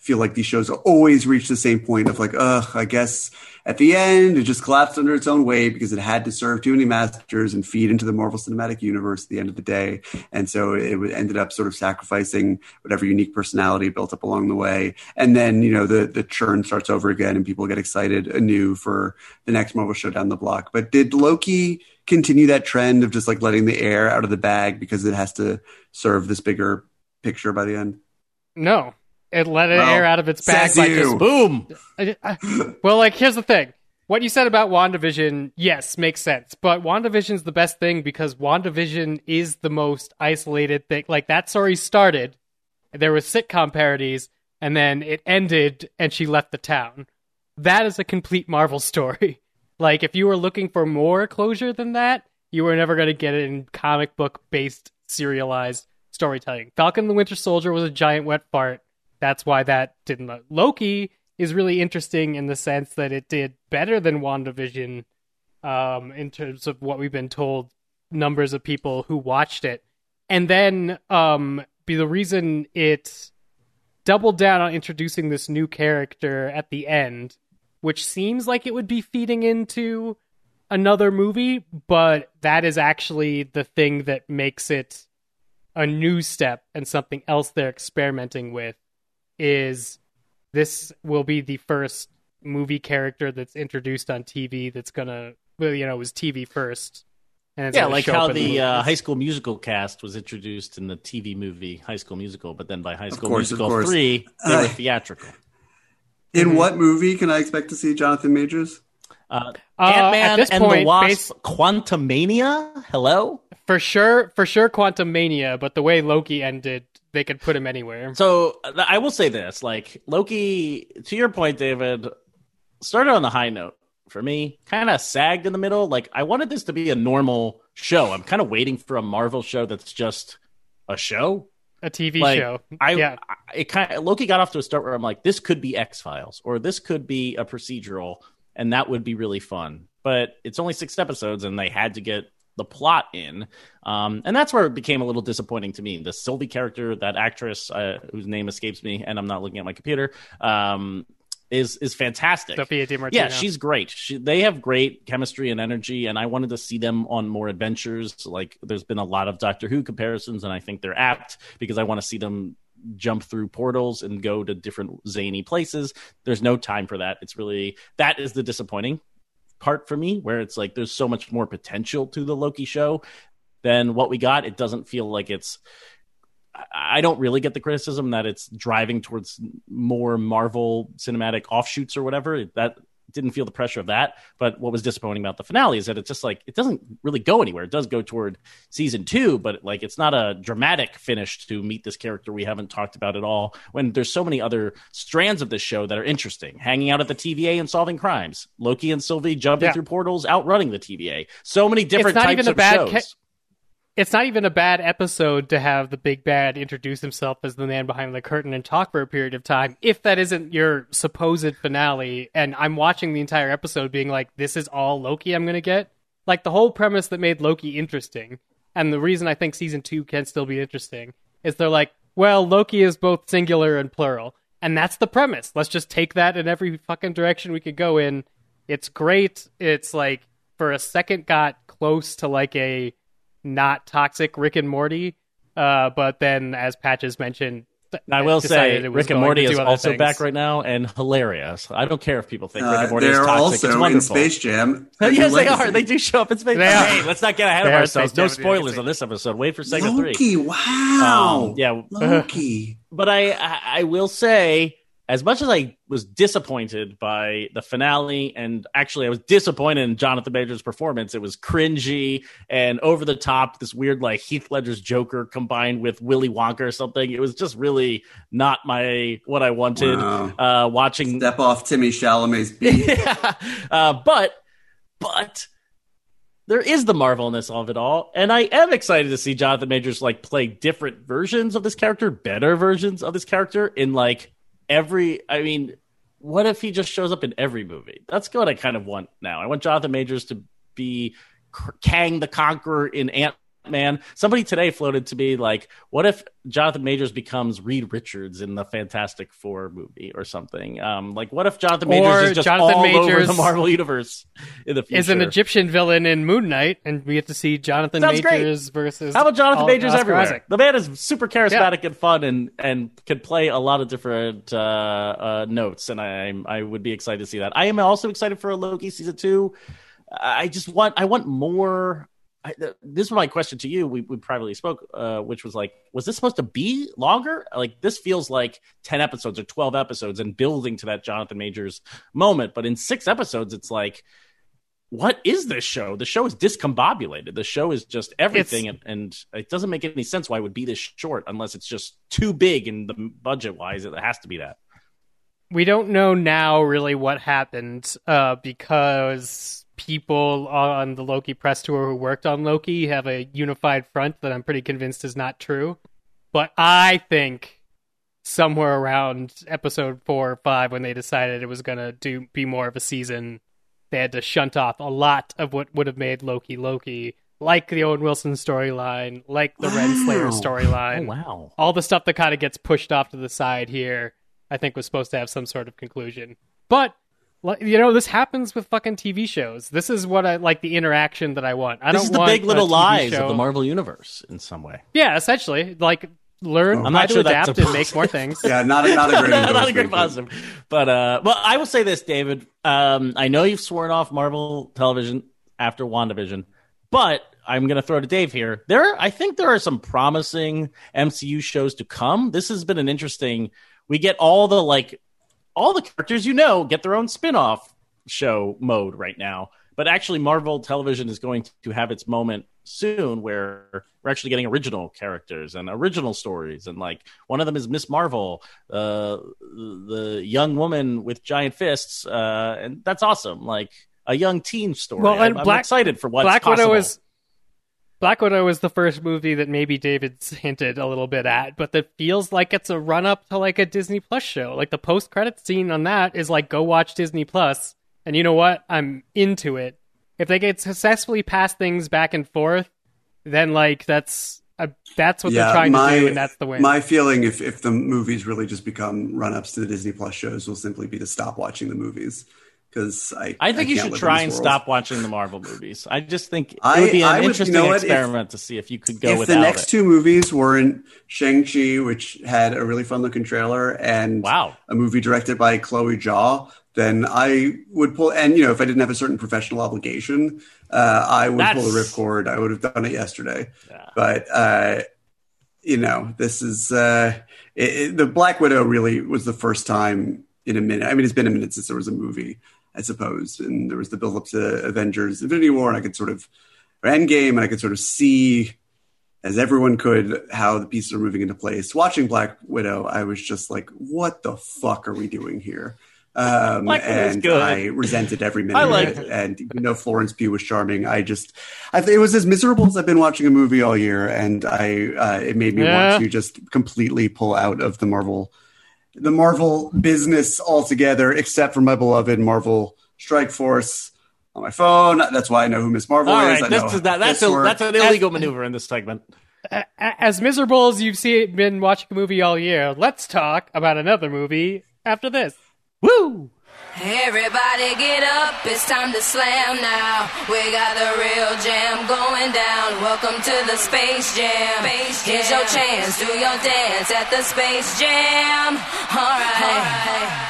feel like these shows always reach the same point of like, ugh, I guess at the end it just collapsed under its own weight because it had to serve too many masters and feed into the Marvel Cinematic Universe at the end of the day, and so it ended up sort of sacrificing whatever unique personality built up along the way, and then you know the the churn starts over again and people get excited anew for the next Marvel show down the block. But did Loki continue that trend of just like letting the air out of the bag because it has to serve this bigger picture by the end? No, it let it Well, air out of its bag by you. just Boom. I- I- well, like here's the thing. What you said about WandaVision, yes, makes sense. But WandaVision's the best thing because WandaVision is the most isolated thing. Like that story started, there was sitcom parodies, and then it ended and she left the town. That is a complete Marvel story. Like if you were looking for more closure than that, you were never going to get it in comic book based serialized storytelling. Falcon the Winter Soldier was a giant wet fart. That's why that didn't. Loki is really interesting in the sense that it did better than WandaVision um, in terms of what we've been told, numbers of people who watched it. And then um, be the reason it doubled down on introducing this new character at the end, which seems like it would be feeding into another movie, but that is actually the thing that makes it a new step and something else they're experimenting with is this will be the first movie character that's introduced on TV that's gonna well, you know, it was TV first. And it's Yeah, like how up in the uh. High School Musical cast was introduced in the TV movie High School Musical, but then by High School course, Musical 3, they Uh, were theatrical. In Mm-hmm. what movie can I expect to see Jonathan Majors? Uh, Uh, Ant Man this and the point, Wasp base- Quantumania? Hello? for sure, for sure, Quantumania. But the way Loki ended, they could put him anywhere. So I will say this: like Loki, to your point, David, started on the high note for me. Kind of sagged in the middle. Like I wanted this to be a normal show. I'm kind of waiting for a Marvel show that's just a show. A TV Like show. I, yeah, I it kind of Loki got off to a start where I'm like, this could be X Files or this could be a procedural, and that would be really fun. But it's only six episodes, and they had to get the plot in, um, and that's where it became a little disappointing to me. The Sylvie character, that actress uh, whose name escapes me, and I'm not looking at my computer, um, is is fantastic. Sophia Di Martino. Yeah, she's great. She, they have great chemistry and energy, and I wanted to see them on more adventures. Like, there's been a lot of Doctor Who comparisons, and I think they're apt because I want to see them jump through portals and go to different zany places. There's no time for that. It's really that is the disappointing part for me, where it's like there's so much more potential to the Loki show than what we got. It doesn't feel like it's. I- don't really get the criticism that it's driving towards more Marvel cinematic offshoots or whatever. That didn't feel the pressure of that. But what was disappointing about the finale is that it's just like it doesn't really go anywhere. It does go toward season two, but like it's not a dramatic finish to meet this character we haven't talked about at all. When there's so many other strands of this show that are interesting, hanging out at the TVA and solving crimes, Loki and Sylvie jumping Yeah. through portals, outrunning the TVA. So many different types of bad shows. ca- it's not even a bad episode to have the big bad introduce himself as the man behind the curtain and talk for a period of time if that isn't your supposed finale. And i'm watching the entire episode being like this is all loki i'm gonna get? Like the whole premise that made loki interesting and the reason i think season two can still be interesting is they're like well loki is both singular and plural. And that's the premise. Let's just take that in every fucking direction we could go in. It's great. It's like for a second got close to like a not toxic Rick and Morty. Uh, but then, as Patches mentioned, th- I will say, it Rick and Morty is also things. back right now and hilarious. I don't care if people think Rick Uh, and Morty is they're toxic. it's also in wonderful. Space Jam. Yes, they are. They do show up in Space Jam. Hey, let's not get ahead of They are ourselves. No spoilers on this episode. Wait for segment three. Loki, wow. Um, yeah, Loki. but I, I I will say, as much as I was disappointed by the finale, and actually I was disappointed in Jonathan Majors' performance. It was cringy and over the top. This weird like Heath Ledger's Joker combined with Willy Wonka or something. It was just really not my what I wanted. Wow. Uh, watching Step off Timmy Chalamet's beat. yeah. Uh, but, but there is the marvelness of it all, and I am excited to see Jonathan Majors like play different versions of this character, better versions of this character in like every. I mean, what if he just shows up in every movie? That's what I kind of want now. I want Jonathan Majors to be Kang the Conqueror in Ant. Man, somebody today floated to me like, what if Jonathan Majors becomes Reed Richards in the Fantastic Four movie or something? Um, like, what if Jonathan Majors Or is just Jonathan all over the Marvel universe in the future? Is an Egyptian villain in Moon Knight, and we get to see Jonathan Sounds great. Majors versus. How about Jonathan Majors Oscar everywhere? Isaac? The man is super charismatic and fun, and and can play a lot of different uh, uh, notes. And I I would be excited to see that. I am also excited for a Loki season two. I just want I want more I, this was my question to you. We, we privately spoke, uh, which was like, was this supposed to be longer? Like, this feels like 10 episodes or 12 episodes and building to that Jonathan Majors moment. But in six episodes, it's like, what is this show? The show is discombobulated. The show is just everything, and, and, it doesn't make any sense why it would be this short unless it's just too big in the budget wise. It has to be that. We don't know now really what happened uh, because people on the Loki press tour who worked on Loki have a unified front that I'm pretty convinced is not true. But I think somewhere around episode four or five, when they decided it was going to do be more of a season, they had to shunt off a lot of what would have made Loki Loki, like the Owen Wilson storyline, like the wow. Renslayer storyline. Oh, wow. All the stuff that kind of gets pushed off to the side here, I think was supposed to have some sort of conclusion. But you know, this happens with fucking TV shows. This is what I like the interaction that I want. I this don't is the big little lies show. of the Marvel universe in some way. Yeah, essentially, like learn I'm not sure to adapt and make more things. yeah, not a, not a great not, not a great positive. But uh, well, I will say this, David. Um, I know you've sworn off Marvel television after WandaVision, but I'm going to throw to Dave here. There, I think there are some promising MCU shows to come. This has been an interesting. We get all the like all the characters you know get their own spin-off show mode right now. But actually, Marvel Television is going to have its moment soon where we're actually getting original characters and original stories. And like one of them is Miss Marvel, uh, the young woman with giant fists, uh, and that's awesome. Like a young teen story. Well, and I'm, Black, I'm excited for what's Black possible. Widow is Black Widow is the first movie that maybe David's hinted a little bit at, but that feels like it's a run up to like a Disney Plus show. Like the post credit scene on that is like go watch Disney Plus, and you know what? I'm into it. If they get successfully pass things back and forth, then like that's that's what yeah, they're trying my, to do, and that's the way. My feeling, if if the movies really just become run ups to the Disney Plus shows, will simply be to stop watching the movies because I I think I you should try and world. stop watching the Marvel movies. I just think it would be an I interesting would, you know experiment if, to see if you could go. If the next it. two movies weren't Shang Chi, which had a really fun looking trailer, and wow, a movie directed by Chloe Zhao, then I would pull. And you know, if I didn't have a certain professional obligation, uh, I would That's... pull the ripcord. I would have done it yesterday. Yeah. But uh, you know, this is uh, it, it, the Black Widow. Really was the first time in a minute. I mean, it's been a minute since there was a movie I suppose. And there was the build up to Avengers Infinity War, and I could sort of, or Endgame, and I could sort of see, as everyone could, how the pieces are moving into place. Watching Black Widow, I was just like, what the fuck are we doing here? Um, and I resented every minute of it. And even though Florence Pugh was charming, I just, I it was as miserable as I've been watching a movie all year. And I, uh, it made me yeah. want to just completely pull out of the Marvel the Marvel business altogether, except for my beloved Marvel Strike Force on my phone. That's why I know who Miss Marvel All is. Right, this is that, that's, a, that's an illegal as, maneuver in this segment. As miserable as you've seen, been watching a movie all year, let's talk about another movie after this. Woo! Everybody get up, it's time to slam now. We got the real jam going down. Welcome to the Space Jam. Space jam. Here's your chance, do your dance at the Space Jam. Alright. All right.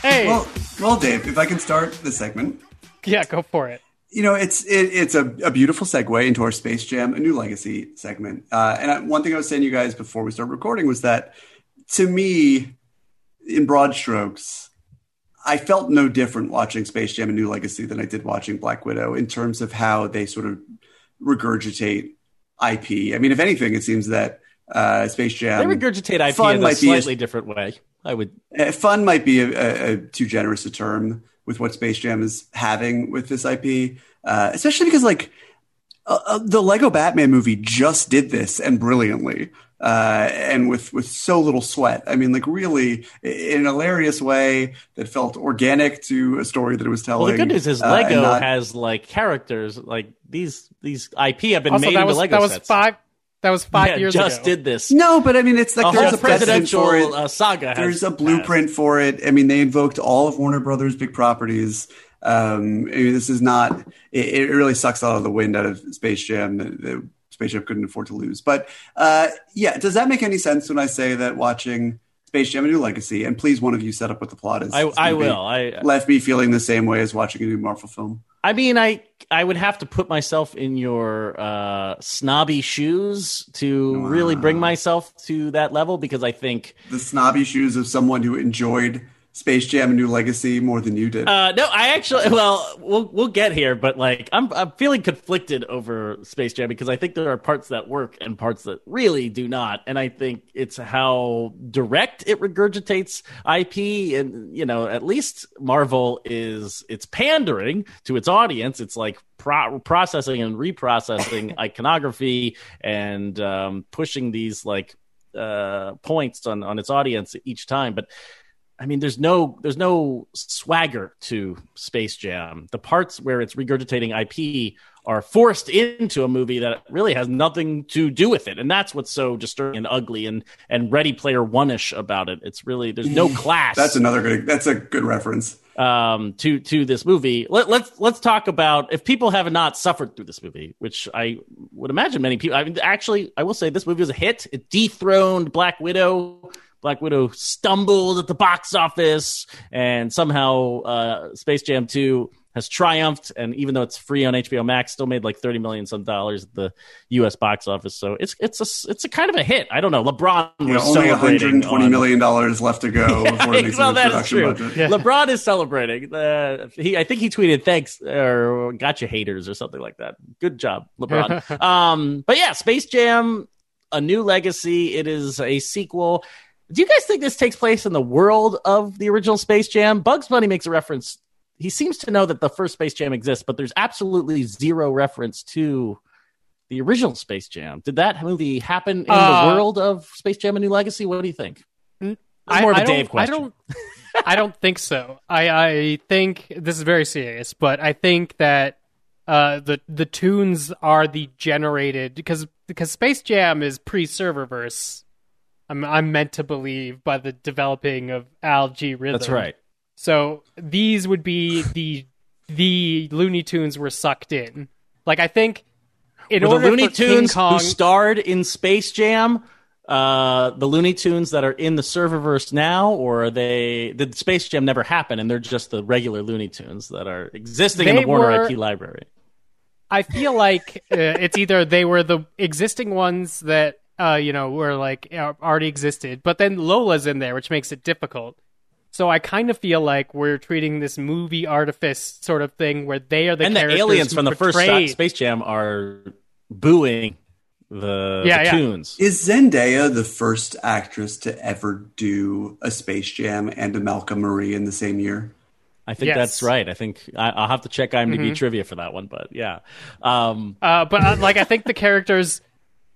Hey. Well, well, Dave, if I can start the segment. Yeah, go for it you know, it's it, it's a, a, beautiful segue into our Space Jam, a new legacy segment. Uh, and I, one thing I was saying to you guys before we started recording was that, to me, in broad strokes, I felt no different watching Space Jam: A New Legacy than I did watching Black Widow in terms of how they sort of regurgitate IP. I mean, if anything, it seems that uh, Space Jam they regurgitate IP in a slightly a, different way. I would uh, fun might be a, a, a too generous a term with what Space Jam is having with this IP, uh, especially because like uh, uh, the Lego Batman movie just did this and brilliantly. Uh, and with with so little sweat. I mean, like really in a hilarious way that felt organic to a story that it was telling. Well, the good news is uh, Lego uh, not... has like characters like these these IP have been also, made that was, Lego that was five that was five yeah, years just ago. did this. No, but I mean, it's like a there's a presidential for it. Uh, saga. There's a blueprint passed. for it. I mean, they invoked all of Warner Brothers' big properties. Um, I mean, this is not. It, it, really sucks all of the wind out of Space Jam. The, the Space Jam couldn't afford to lose. But uh, yeah, does that make any sense when I say that watching Space Jam: A New Legacy, and please, one of you set up what the plot is. I, I will. I left me feeling the same way as watching a new Marvel film. I mean, I I would have to put myself in your uh, snobby shoes to really bring myself to that level because I think The snobby shoes of someone who enjoyed Space Jam: A New Legacy more than you did. Uh, no, I actually. Well, we'll we'll get here, but like, I'm I'm feeling conflicted over Space Jam because I think there are parts that work and parts that really do not, and I think it's how direct it regurgitates IP, and you know, at least Marvel is it's pandering to its audience. It's like pro- processing and reprocessing iconography and um, pushing these like uh, points on on its audience each time, but. I mean, there's no there's no swagger to Space Jam. The parts where it's regurgitating IP are forced into a movie that really has nothing to do with it, and that's what's so disturbing and ugly and and Ready Player One ish about it. It's really there's no class That's another good. That's a good reference. um, to to this movie. Let, let's let's talk about if people have not suffered through this movie, which I would imagine many people. I mean, actually, I will say this movie was a hit. It dethroned Black Widow. Black Widow stumbled at the box office, and somehow uh, Space Jam Two has triumphed. And even though it's free on HBO Max, still made like thirty million some dollars at the U.S. box office. So it's it's a it's a kind of a hit. I don't know. LeBron You was only celebrating 120 on- million dollars left to go before it makes well, that's production true. budget. LeBron is celebrating. Uh, he, I think he tweeted thanks or gotcha haters or something like that. Good job, LeBron. um, but yeah, Space Jam, a new legacy. It is a sequel. Do you guys think this takes place in the world of the original Space Jam? Bugs Bunny makes a reference. He seems to know that the first Space Jam exists, but there's absolutely zero reference to the original Space Jam. Did that movie happen in Uh, the world of Space Jam: A New Legacy? What do you think? It's more of a I Dave question. I don't. I don't think so. I I think this is very serious, but I think that uh, the the tunes are the generated because because Space Jam is pre Serververse. I'm I'm meant to believe by the developing of Al G Rhythm. That's right. So these would be the the Looney Tunes were sucked in. Like I think in Were the order Looney for King Tunes Kong, who starred in Space Jam, uh, the Looney Tunes that are in the serververse now, or are they did Space Jam never happen and they're just the regular Looney Tunes that are existing in the Warner were- IP library? I feel like uh, it's either they were the existing ones that uh, you know were like uh, already existed, but then Lola's in there, which makes it difficult. So I kind of feel like we're treating this movie artifice sort of thing where they are the and the aliens who from the first portray- Space Jam are booing the, Yeah, the yeah. tunes. Is Zendaya the first actress to ever do a Space Jam and a Malcolm Marie in the same year? I think Yes. that's right. I think I, I'll have to check IMDb trivia for that one, but yeah. Um, Uh, but uh, like I think the characters,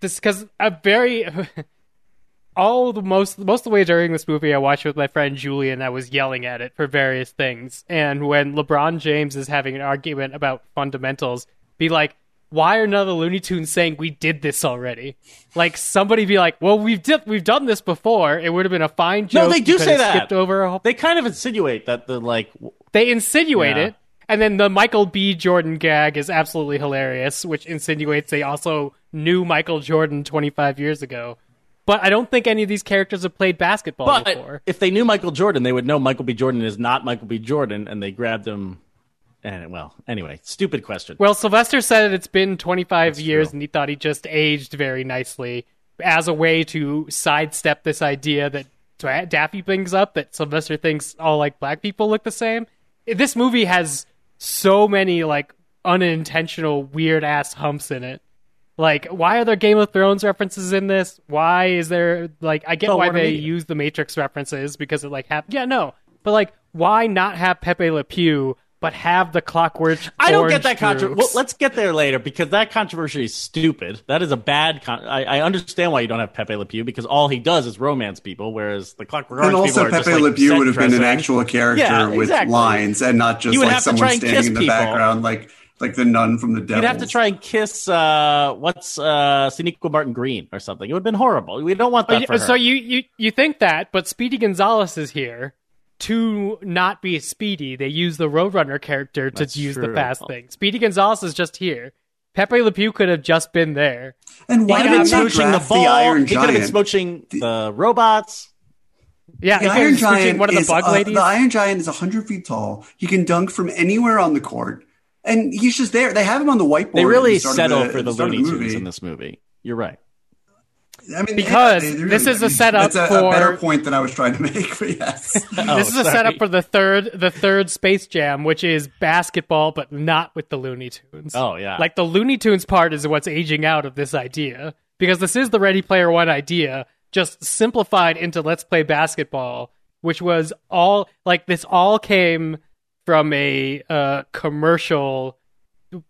this because a very all the most most of the way during this movie, I watched with my friend Julian. I was yelling at it for various things, and when LeBron James is having an argument about fundamentals, be like. Why are none of the Looney Tunes saying we did this already? Like somebody be like, "Well, we've did, we've done this before. It would have been a fine joke." no, they do say that. Skipped over a whole They kind of insinuate that the like they insinuate Yeah. it, and then the Michael B. Jordan gag is absolutely hilarious, which insinuates they also knew Michael Jordan 25 years ago. But I don't think any of these characters have played basketball But before. if they knew Michael Jordan, they would know Michael B. Jordan is not Michael B. Jordan, and they grabbed him. And well, anyway, stupid question. Well, Sylvester said it's been 25 years, true. and he thought he just aged very nicely as a way to sidestep this idea that Daffy brings up that Sylvester thinks all like black people look the same. This movie has so many like unintentional weird ass humps in it. Like, why are there Game of Thrones references in this? Why is there like I get Oh, why they use the Matrix references because it like hap- yeah no, but like why not have Pepe Le Pew but have the Clockwork? I don't get that controversy. Well, let's get there later because that controversy is stupid. That is a bad. Con- I, I understand why you don't have Pepe Le Pew because all he does is romance people, whereas the Clockwork And Orange people also, are just, Pepe Le Pew set would have been an actual character Yeah, with exactly. lines and not just like have to try someone standing in the people. background, like like the nun from the devil. You'd have to try and kiss uh, what's uh, Sonequa Martin Green or something. It would have been horrible. We don't want Oh, that yeah, for her. so you, you you think that, but Speedy Gonzales is here to not be Speedy. They use the Roadrunner character to That's use the true. fast thing. Speedy Gonzales is just here. Pepe Le Pew could have just been there. And he why could have didn't been they smooching the ball. the Iron he could have been smooching the robots. Yeah, The Iron was switching Giant one of the is bug uh, ladies. the Iron Giant is hundred feet tall. He can dunk from anywhere on the court, and he's just there. They have him on the whiteboard. They really the settle the, for the start of Looney Tunes in this movie. You're right. I mean, Because yeah, they- this is a I mean, setup That's a, for- a better point than I was trying to make. But yes, oh, this is a setup for the third the third Space Jam, which is basketball, but not with the Looney Tunes. Oh, yeah. like the Looney Tunes part is what's aging out of this idea because this is the Ready Player One idea, just simplified into let's play basketball, which was all like this all came from a uh, commercial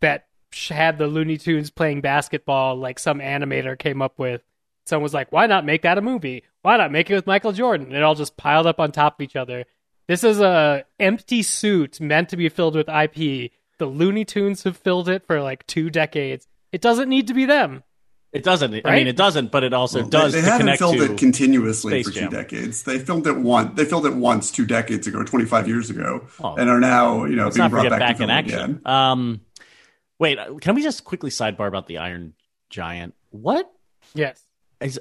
that had the Looney Tunes playing basketball, like some animator came up with. Someone was like, "Why not make that a movie? Why not make it with Michael Jordan?" And it all just piled up on top of each other. This is a empty suit meant to be filled with IP. The Looney Tunes have filled it for like two decades. It doesn't need to be them. It doesn't. I mean, it doesn't, but it also Well, does They, they to haven't filmed it continuously Space for two decades. They filmed it once. They filmed it once two decades ago, twenty five years ago, Oh. and are now you know being brought back, back to in action. again. Um, wait, can we just quickly sidebar about the Iron Giant? What Yes. is?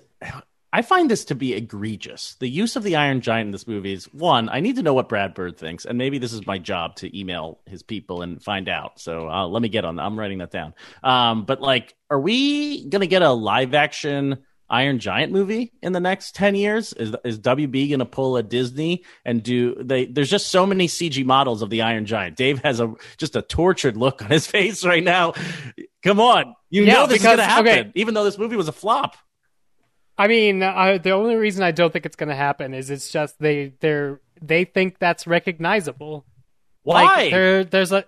I find this to be egregious. The use of the Iron Giant in this movie is one. I need to know what Brad Bird thinks, and maybe this is my job to email his people and find out. So uh, let me get on. that. I'm writing that down. Um, but like, are we gonna get a live action? Iron Giant movie in the next 10 years? Is is WB going to pull a Disney and do they there's just so many CG models of the Iron Giant. Dave has a just a tortured look on his face right now. Come on. You Yeah, know this because- is going to happen okay. even though this movie was a flop. I mean, I, the only reason I don't think it's going to happen is it's just they they're they think that's recognizable. Why? Like, there, there's a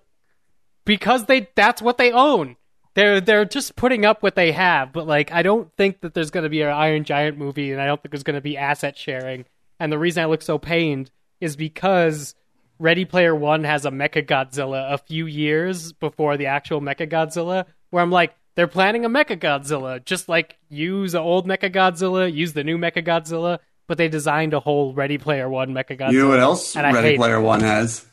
because they that's what they own. They're they're just putting up what they have, but like I don't think that there's going to be an Iron Giant movie, and I don't think there's going to be asset sharing. And the reason I look so pained is because Ready Player One has a Mecha Godzilla a few years before the actual Mecha Godzilla, where I'm like, they're planning a Mecha Godzilla, just like use the old Mecha Godzilla, use the new Mecha Godzilla, but they designed a whole Ready Player One Mecha Godzilla. You know what else And I hate Ready it. Player One has?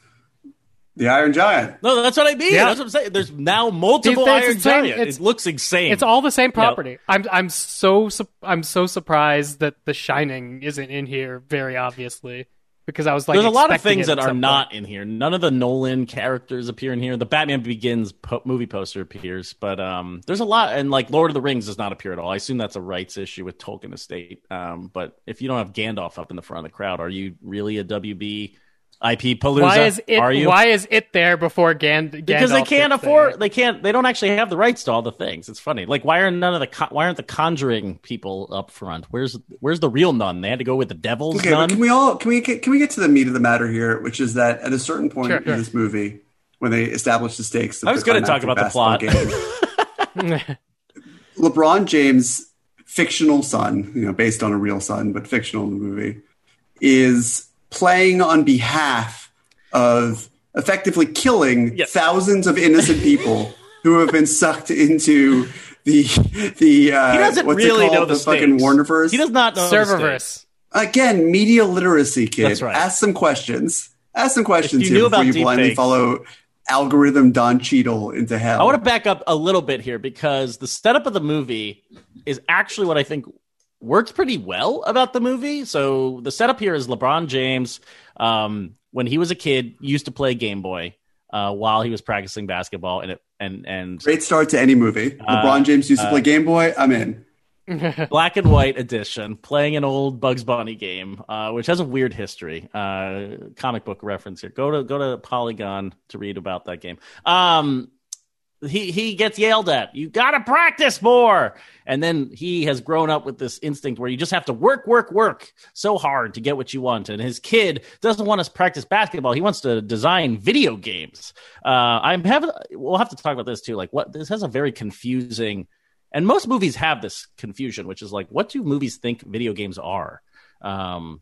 The Iron Giant. no, that's what I mean. Yeah. That's what I'm saying. There's now multiple It's- it's Iron insane. Giant. It's- it looks insane. It's all the same property. I'm I'm so su- I'm so surprised that The Shining isn't in here very obviously because I was like There's a lot of things that are some not in here. None of the Nolan characters appear in here. The Batman Begins po- movie poster appears, but um, there's a lot. And like Lord of the Rings does not appear at all. I assume that's a rights issue with Tolkien Estate. Um, but if you don't have Gandalf up in the front of the crowd, are you really a WB IP palooza? Why is it Are you? why is it there before Gan- Gandalf? because they can't afford. there? They can't. They don't actually have the rights to all the things. It's funny. Like why are none of the con- why aren't the Conjuring people up front? Where's where's the real nun? They had to go with the devil's Okay, nun. can we all can we get, can we get to the meat of the matter here, which is that at a certain point Sure, in sure. this movie, when they establish the stakes, I was going to talk about the plot. game, LeBron James' fictional son, you know, based on a real son, but fictional in the movie, is playing on behalf of effectively killing Yes. thousands of innocent people who have been sucked into the the uh, He doesn't what's really it called? know the, fucking stakes. Warnerverse. He does not know the. Serververse. Again, media literacy, kid. That's right. Ask some questions. Ask some questions you here knew before about you blindly deepfakes- follow Al G Rhythm Don Cheadle into hell. I want to back up a little bit here because the setup of the movie is actually what I think works pretty well about the movie. So the setup here is LeBron James, um, when he was a kid, used to play Game Boy uh, while he was practicing basketball, and it and and Great start to any movie. Uh, LeBron James used to play Game Boy. I'm in. black and white edition, playing an old Bugs Bunny game, uh, which has a weird history. Uh, comic book reference here. Go to go to Polygon to read about that game. Um, he he gets yelled at. You got to practice more. And then he has grown up with this instinct where you just have to work, work, work so hard to get what you want. And his kid doesn't want to practice basketball. He wants to design video games. Uh, I'm having. We'll have to talk about this too. Like what this has a very confusing. And most movies have this confusion, which is like, what do movies think video games are? Um,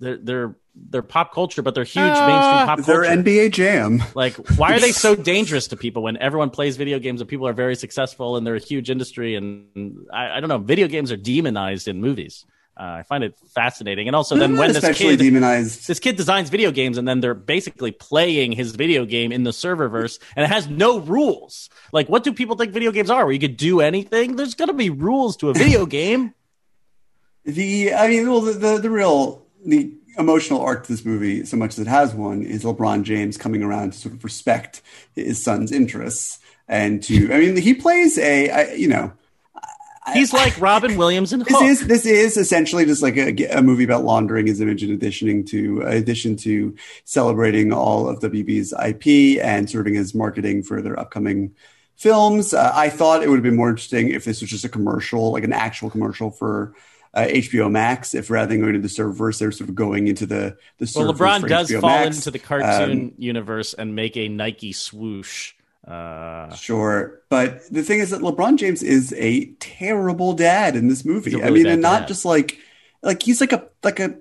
they're they're they're pop culture, but they're huge Uh, mainstream pop culture. They're. NBA Jam. Like, why are they so dangerous to people when everyone plays video games and people are very successful and they're a huge industry? And I, I don't know, video games are demonized in movies. Uh, I find it fascinating. And also, then when this kid, demonized. this kid designs video games and then they're basically playing his video game in the serververse and it has no rules. Like, what do people think video games are? Where you could do anything? There's going to be rules to a video game. The I mean, well, the the, the real the emotional arc to this movie, so much as it has one, is LeBron James coming around to sort of respect his son's interests and to. I mean, he plays a, I, you know. He's like Robin Williams and This is this is essentially just like a, a movie about laundering his image in addition to addition to celebrating all of WB's IP and serving as marketing for their upcoming films. Uh, I thought it would have been more interesting if this was just a commercial, like an actual commercial for uh, HBO Max. If rather than going to the servers, they're sort of going into the the well, LeBron does HBO fall Max. into the cartoon Um, universe and make a Nike swoosh. Uh, Sure, but the thing is that LeBron James is a terrible dad in this movie. A I really mean, and not dad. just like like he's like a like a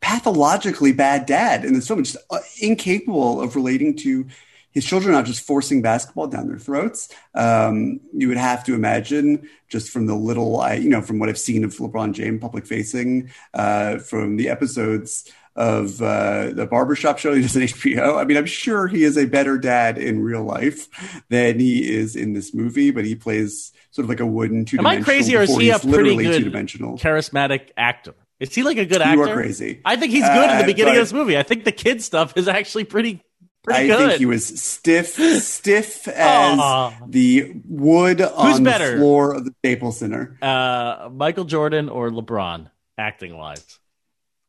pathologically bad dad in this film, just uh, incapable of relating to his children, are not just forcing basketball down their throats. Um, you would have to imagine, just from the little I, you know, from what I've seen of LeBron James public facing, uh, from the episodes of uh, the barbershop show he does on HBO. I mean, I'm sure he is a better dad in real life than he is in this movie, but he plays sort of like a wooden two Am I dimensional. crazy or is he a pretty good two dimensional? charismatic actor? Is he like a good actor? You are crazy. I think he's good in the Uh, beginning but- of this movie. I think the kid stuff is actually pretty pretty I good. think he was stiff, stiff as Aw. the wood on better? the floor of the Staples Center. uh, Michael Jordan or LeBron acting wise.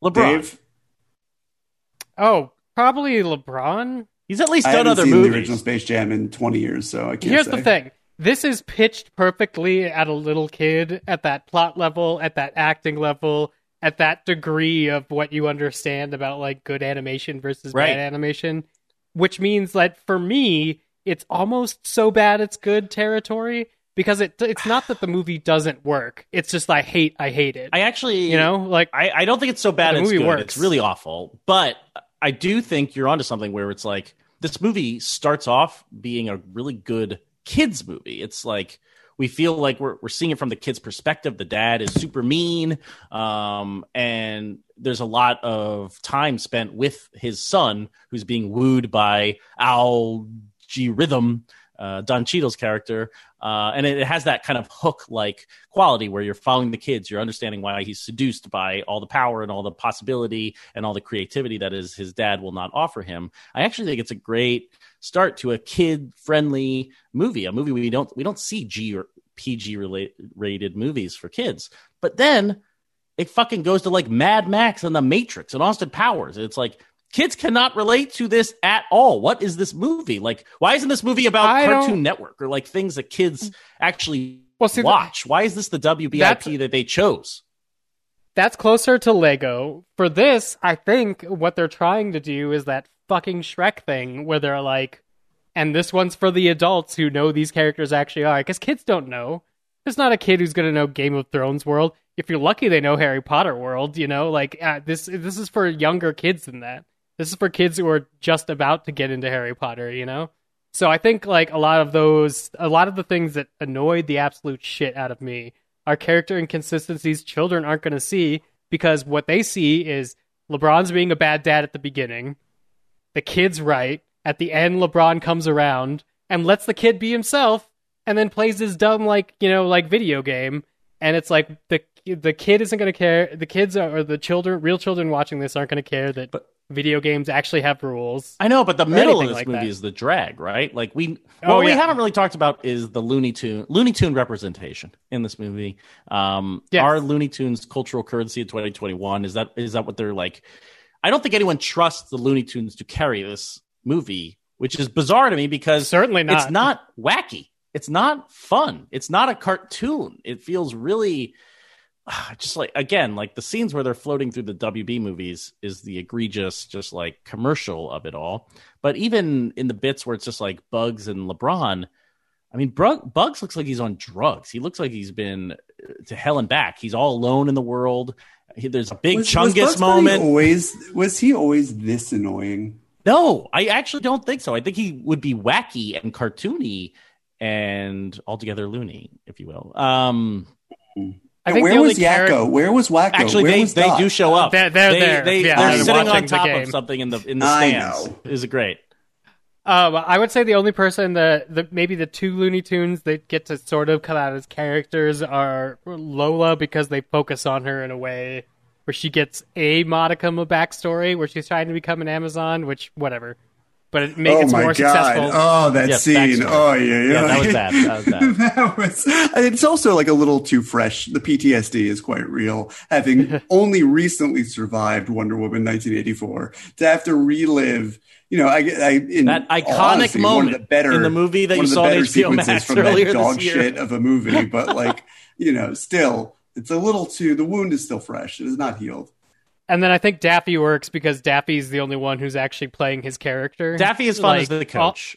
LeBron. Dave, Oh, probably LeBron. He's at least I done haven't other seen movies. the original Space Jam in 20 years, so I can't Here's say. the thing. This is pitched perfectly at a little kid, at that plot level, at that acting level, at that degree of what you understand about like good animation versus Right. bad animation. Which means that for me, it's almost so bad it's good territory because it it's not that the movie doesn't work. It's just I hate I hate it. I actually, you know, like I, I don't think it's so bad The it's movie good. works. It's really awful. But I do think you're onto something where it's like this movie starts off being a really good kids movie. It's like we feel like we're we're seeing it from the kid's perspective. The dad is super mean, um, and there's a lot of time spent with his son, who's being wooed by Al G Rhythm, uh, Don Cheadle's character, uh, and it, it has that kind of hook like quality where you're following the kids, you're understanding why he's seduced by all the power and all the possibility and all the creativity that is his dad will not offer him. I actually think it's a great start to a kid friendly movie, a movie we don't we don't see G or PG rated movies for kids, but then it fucking goes to like Mad Max and The Matrix and Austin Powers. It's like kids cannot relate to this at all. What is this movie? Like, why isn't this movie about I Cartoon don't- Network or like things that kids actually Well, see, watch? why is this the WBIP That's- that they chose? That's closer to Lego. For this, I think what they're trying to do is that fucking Shrek thing where they're like, and this one's for the adults who know these characters actually are, because kids don't know. There's not a kid who's going to know Game of Thrones world. If you're lucky, they know Harry Potter world. You know, like uh, this. This is for younger kids than that. This is for kids who are just about to get into Harry Potter. You know, so I think like a lot of those, a lot of the things that annoyed the absolute shit out of me are character inconsistencies children aren't going to see because what they see is LeBron's being a bad dad at the beginning, the kid's right. At the end, LeBron comes around and lets the kid be himself, and then plays his dumb like you know like video game. And it's like the the kid isn't going to care. The kids are, or the children, real children watching this aren't going to care that But- video games actually have rules. I know, but the middle of this like movie that. is the drag, right? Like we, Oh, what we haven't really talked about is the Looney Tune Looney Tune representation in this movie. Um, Yes. Are Looney Tunes cultural currency in 2021? Is that is that what they're like? I don't think anyone trusts the Looney Tunes to carry this movie, which is bizarre to me because Certainly not. It's not wacky. It's not fun. It's not a cartoon. It feels really just like again, like the scenes where they're floating through the WB movies is the egregious, just like commercial of it all. But even in the bits where it's just like Bugs and LeBron, I mean, Bugs looks like he's on drugs. He looks like he's been uh, to hell and back. He's all alone in the world. He, there's a big Was- was Chungus Bunny moment. Always was he always this annoying? No, I actually don't think so. I think he would be wacky and cartoony and altogether loony, if you will. Um, I think Where was Yakko? charac- Where was Wakko? actually, Where they, was they Dot? do show up. They're- they're they, there. They, Yeah, they're they're sitting on top of something in the in the I stands. know. Is great. Um, I would say the only person that the maybe the two Looney Tunes that get to sort of come out as characters are Lola because they focus on her in a way where she gets a modicum of backstory where she's trying to become an Amazon, which whatever. But it makes oh it more god! successful. Oh, that Yes, scene! backstory. Oh yeah, yeah. Yeah, that was bad. That was bad. That was- it's also like a little too fresh. The PTSD is quite real. Having only recently survived Wonder Woman 1984, to have to relive, you know, I, I in That iconic honesty, moment the better in the movie that you saw on better HBO Max from earlier that this dog year. shit of a movie, but like you know, still, it's a little too. The wound is still fresh. It is not healed. And then I think Daffy works because Daffy's the only one who's actually playing his character. Daffy is fun as the coach.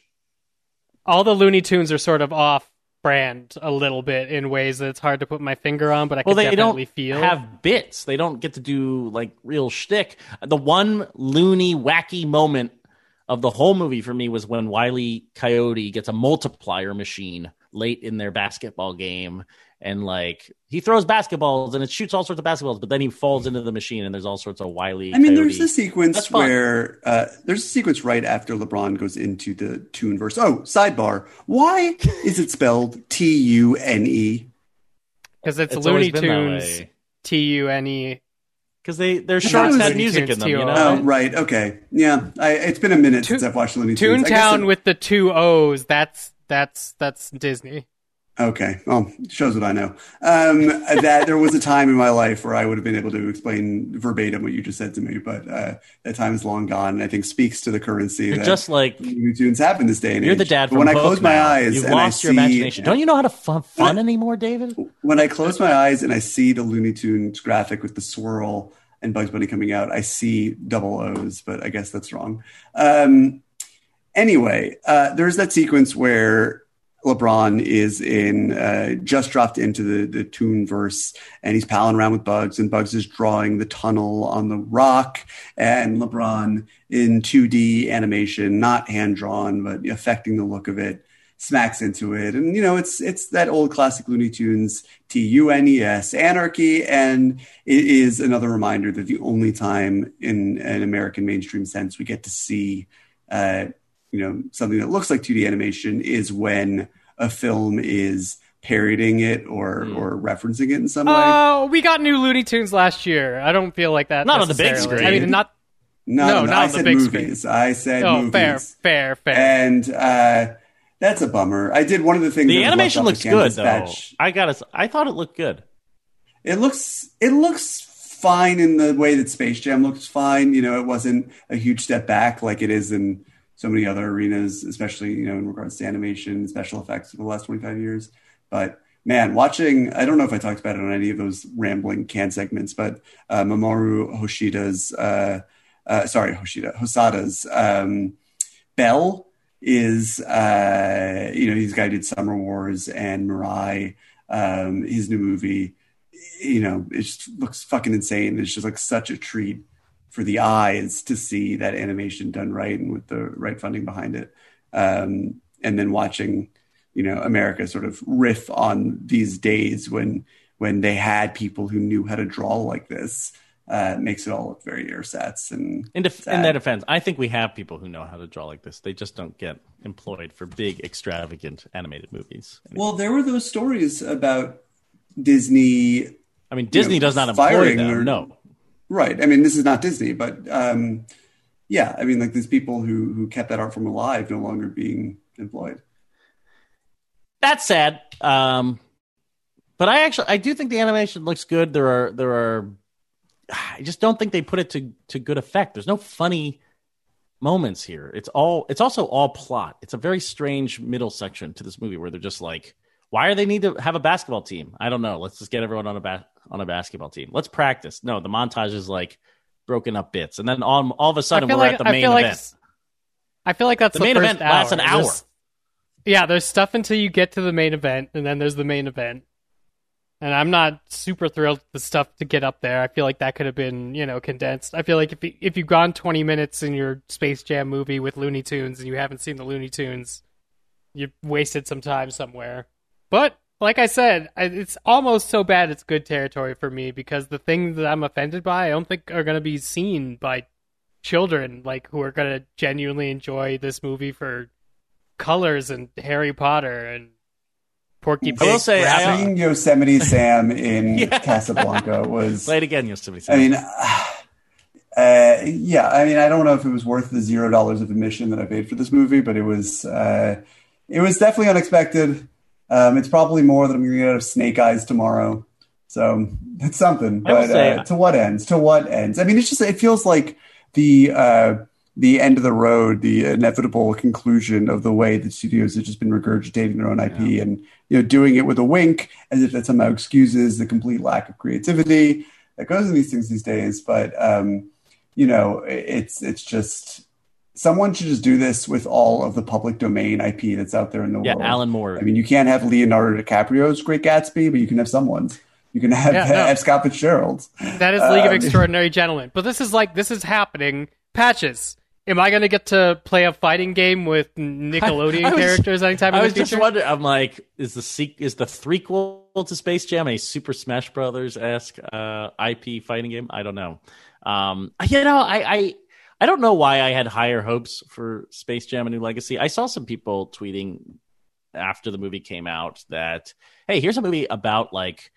All, all the Looney Tunes are sort of off brand a little bit in ways that it's hard to put my finger on, but I well, can they definitely don't feel. have bits. They don't get to do like real shtick. The one loony, wacky moment of the whole movie for me was when Wiley Coyote gets a multiplier machine late in their basketball game. And like he throws basketballs and it shoots all sorts of basketballs, but then he falls into the machine and there's all sorts of wily. I mean, Coyote. there's a sequence where uh, there's a sequence right after LeBron goes into the tune verse. Oh, sidebar. Why is it spelled T U N E? Because it's, It's Looney always been that Tunes. T U N E. because they their thought it shorts had music in Tunes them. You know, Oh, right. Okay. Yeah. I, it's been a minute since I've watched Looney Tunes. I Toontown with the two O's. That's that's that's Disney. Okay. Well, shows what I know. Um, that there was a time in my life where I would have been able to explain verbatim what you just said to me, but uh, that time is long gone. And I think speaks to the currency you're that just like Looney Tunes have in this day and you're age. the dad But from when I close my eyes You've and lost I your see, imagination. Don't you know how to fun, fun anymore, David? when I close my eyes and I see the Looney Tunes graphic with the swirl and Bugs Bunny coming out, I see double O's, but I guess that's wrong. Um, anyway, uh, there's that sequence where LeBron is in uh, just dropped into the the Toon verse and he's palling around with Bugs and Bugs is drawing the tunnel on the rock and LeBron in 2D animation, not hand drawn but affecting the look of it smacks into it. And you know it's it's that old classic looney tunes t-u-n-e-s anarchy and it is another reminder that the only time in an american mainstream sense we get to see uh, you know something that looks like 2d animation is when a film is parodying it or Hmm. or referencing it in some way Oh, we got new Looney Tunes last year. I don't feel like that. Not on the big screen. I mean, not. no, no, no, not i on the said big movies i said Oh, movies fair, fair, fair. and uh that's a bummer. I did one of the things. The that animation looks the good though. Dispatch. I got to I thought it looked good. It looks it looks fine in the way that Space Jam looks fine. You know, it wasn't a huge step back like it is in so many other arenas, especially you know in regards to animation, special effects for the last twenty five years. But man, watching I don't know if I talked about it on any of those rambling can segments, but uh, Mamoru Hoshida's uh, uh, sorry Hoshida Hosada's um, Bell is uh, you know he's guy did Summer Wars and Mirai, um, his new movie. You know, it just looks fucking insane. It's just like such a treat for the eyes to see that animation done right and with the right funding behind it. Um, and then watching, you know, America sort of riff on these days when when they had people who knew how to draw like this. Uh, makes it all look very ersatz and In, def- in their defense, I think we have people who know how to draw like this. They just don't get employed for big, extravagant animated movies. Well, there were those stories about Disney. I mean, Disney know, does not employ them. or- No, Right. I mean, this is not Disney, but um, yeah, I mean, like these people who who kept that art form alive no longer being employed. that's sad. Um, but I actually I do think the animation looks good. There are there are I just don't think they put it to to good effect. There's no funny moments here. It's all it's also all plot. It's a very strange middle section to this movie where they're just like, why are they need to have a basketball team? I don't know. Let's just get everyone on a ba- on a basketball team. Let's practice. No, the montage is like broken up bits, and then all all of a sudden we're like at the I main feel like event. I feel like that's The the, main event lasts an hour. There's- yeah, there's stuff until you get to the main event, and then there's the main event. And I'm not super thrilled with the stuff to get up there. I feel like that could have been, you know, condensed. I feel like if if you've gone 20 minutes in your Space Jam movie with Looney Tunes and you haven't seen the Looney Tunes, you wasted some time somewhere. But like I said, it's almost so bad it's good territory for me because the things that I'm offended by, I don't think are going to be seen by children like who are going to genuinely enjoy this movie for colors and Harry Potter and Porky Pig. I will say, I, uh, Seeing Yosemite Sam in Yeah. Casablanca was. play it again, Yosemite. Sam. I mean, uh, yeah. I mean, I don't know if it was worth the zero dollars of admission that I paid for this movie, but it was. Uh, it was definitely unexpected. Um, it's probably more than I'm going to get out of Snake Eyes tomorrow. So it's something. But uh, to what ends? To what ends? I mean, it's just. It feels like the. Uh, the end of the road, the inevitable conclusion of the way that studios have just been regurgitating their own IP and you know doing it with a wink, as if that somehow excuses the complete lack of creativity that goes in these things these days. But um, you know, it's it's just someone should just do this with all of the public domain IP that's out there in the yeah, world. Yeah, Alan Moore. I mean, you can't have Leonardo DiCaprio's Great Gatsby, but you can have someone's. You can have, Yeah, no. have Scott Fitzgerald. That is League of Um, Extraordinary Gentlemen. But this is like this is happening. Patches. Am I going to get to play a fighting game with Nickelodeon I was- characters anytime in I the was just wondering. I'm like, is the sequ- is the threequel to Space Jam a Super Smash Brothers esque uh, IP fighting game? I don't know. Um, you know, I, I I don't know why I had higher hopes for Space Jam: A New Legacy. I saw some people tweeting after the movie came out that, hey, here's a movie about like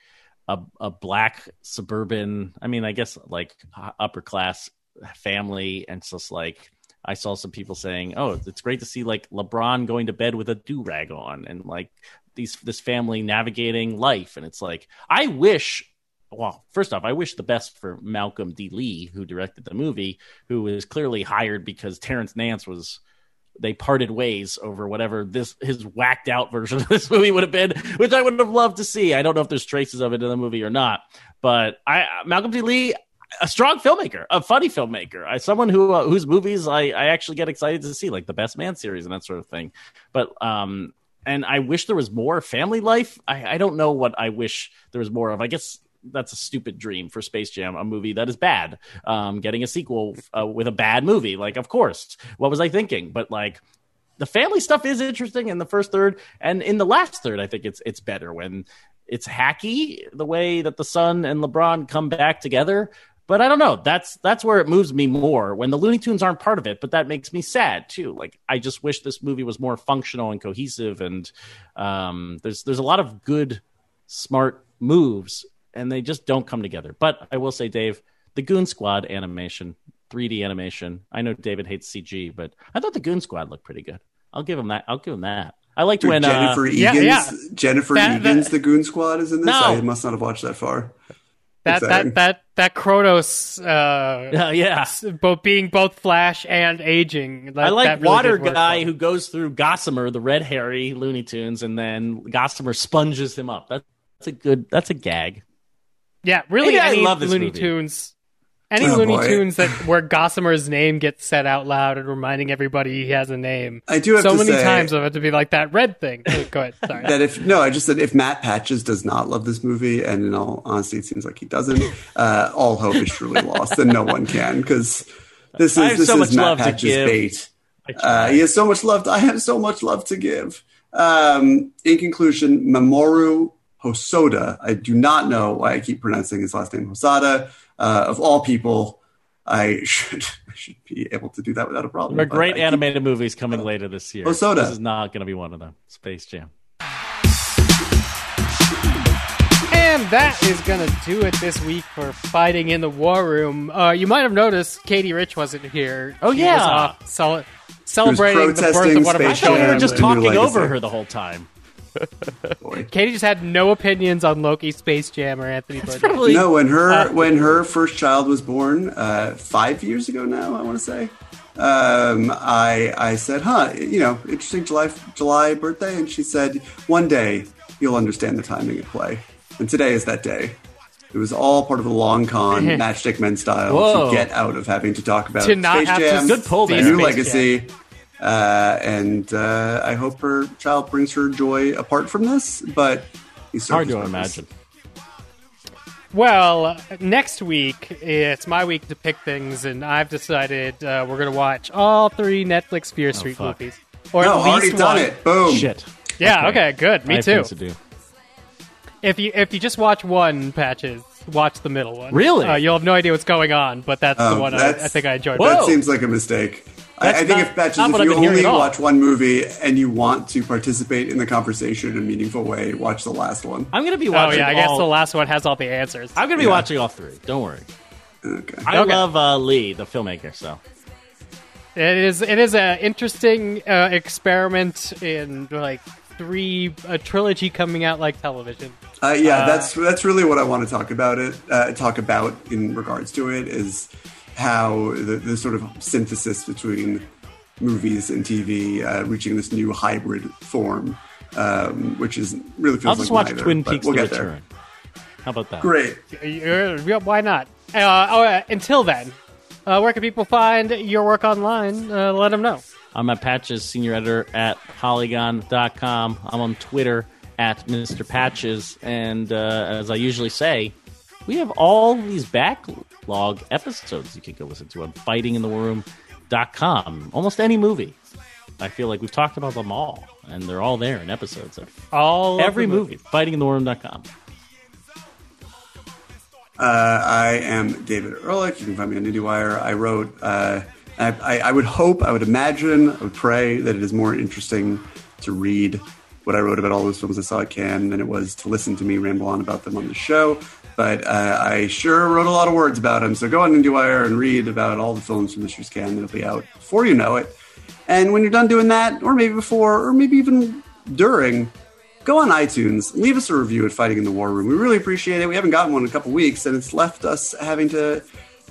a a black suburban. I mean, I guess like upper class family, and it's just like I saw some people saying, "Oh, it's great to see like LeBron going to bed with a do rag on, and like these this family navigating life." And it's like, I wish. Well, first off, I wish the best for Malcolm D. Lee, who directed the movie, who was clearly hired because Terrence Nance was. They parted ways over whatever this his whacked out version of this movie would have been, which I would have loved to see. I don't know if there's traces of it in the movie or not, but I Malcolm D. Lee, a strong filmmaker, a funny filmmaker, I, someone who uh, whose movies I, I actually get excited to see, like the Best Man series and that sort of thing. But um, and I wish there was more family life. I, I don't know what I wish there was more of. I guess that's a stupid dream for Space Jam, a movie that is bad. Um, getting a sequel uh, with a bad movie, like of course, what was I thinking? But like the family stuff is interesting in the first third, and in the last third, I think it's it's better when it's hacky the way that the Sun and LeBron come back together. But I don't know. That's that's where it moves me more when the Looney Tunes aren't part of it. But that makes me sad too. Like I just wish this movie was more functional and cohesive. And um, there's there's a lot of good, smart moves, and they just don't come together. But I will say, Dave, the Goon Squad animation, 3D animation. I know David hates CG, but I thought the Goon Squad looked pretty good. I'll give him that. I'll give him that. I liked Dude, when Jennifer uh, Egan's yeah. Jennifer That- Egan's that- the Goon Squad is in this. No. I must not have watched that far. that Exciting. that that that Chronos, uh, uh, yeah. both being both Flash and aging. That, I like really Water Guy who goes through Gossamer, the red hairy Looney Tunes, and then Gossamer sponges him up. That, that's a good. That's a gag. Yeah, really. Maybe I any love this Looney movie. Tunes, any Oh, Looney boy. Tunes that where Gossamer's name gets said out loud and reminding everybody he has a name. I do have so to many say- times of it to be like that red thing. Oh, Go ahead. Sorry. that if no, I just said if Matt Patches does not love this movie, and in all honesty, it seems like he doesn't. Uh, all hope is truly lost, and no one can because this is this so is Matt Patches give. bait. Uh, he has so much love. To, I have so much love to give. Um, in conclusion, Mamoru Hosoda. I do not know why I keep pronouncing his last name Hosada. Uh, of all people, I should I should be able to do that without a problem. There are great I keep- animated movies coming later this year. Hosoda. This is not going to be one of them. Space Jam. And that is going to do it this week for Fighting in the War Room. Uh, you might have noticed Katie Rich wasn't here. Oh, She yeah. was off cele- celebrating the birth of one of her I Space thought we were just talking over her the whole time. Boy. Katie just had no opinions on Loki, Space Jam, or Anthony Bourdain. Probably No, when her Uh, when her first child was born, uh, five years ago now, I want to say. Um, I I said, "Huh, you know, interesting July July birthday," and she said, "One day you'll understand the timing of play." And today is that day. It was all part of a long con, Matchstick Men style, Whoa. to get out of having to talk about To not Space have to Jam, Good pull there. the new Space legacy. Uh, and uh, I hope her child brings her joy apart from this, but he's hard served to purpose. imagine. Well, uh, next week it's my week to pick things, and I've decided uh, we're going to watch all three Netflix Fear Street Oh, movies, or No, at already least done one. it. Boom. Shit. Yeah, okay, good. Me have too. to do. If you if you just watch one patches, watch the middle one. Really? Uh, you'll have no idea what's going on, but that's Oh, the one I, that's- I think I enjoyed. That seems like a mistake. I, I think not- if Patches, not if you only at all. watch one movie and you want to participate in the conversation in a meaningful way, watch the last one. I'm going to be watching. Oh watching. yeah, I guess all, the last one has all the answers. I'm going to be Yeah. watching all three. Don't worry. Okay. I Okay. love uh, Lee, the filmmaker. So It is it is an interesting uh, experiment in like three a trilogy coming out like television. Uh, yeah, that's that's really what I want to talk about it. Uh, talk about in regards to it is how the, the sort of synthesis between movies and TV uh, reaching this new hybrid form, um, which is really feels I'll just like watch neither, Twin Peaks: We'll The get there. Return. How about that? Great. You're- yeah, why not? Uh, oh, uh, until then, uh, where can people find your work online? Uh, let them know. I'm at Patches, senior editor at Polygon.com. I'm on Twitter at Mr. Patches. And uh, as I usually say, we have all these backlog episodes you can go listen to on fightinginthewarroom.com. Almost any movie. I feel like we've talked about them all, and they're all there in episodes of All every the movie. Fightinginthewarroom.com. Uh, I am David Ehrlich. You can find me on IndieWire. I wrote. Uh, I, I, I would hope, I would imagine, I would pray that it is more interesting to read what I wrote about all those films I saw at Cannes than it was to listen to me ramble on about them on the show. But uh, I sure wrote a lot of words about them. So go on IndieWire and read about all the films from year's Cannes that'll be out before you know it. And when you're done doing that, or maybe before, or maybe even during, go on iTunes, leave us a review at Fighting in the War Room. We really appreciate it. We haven't gotten one in a couple weeks, and it's left us having to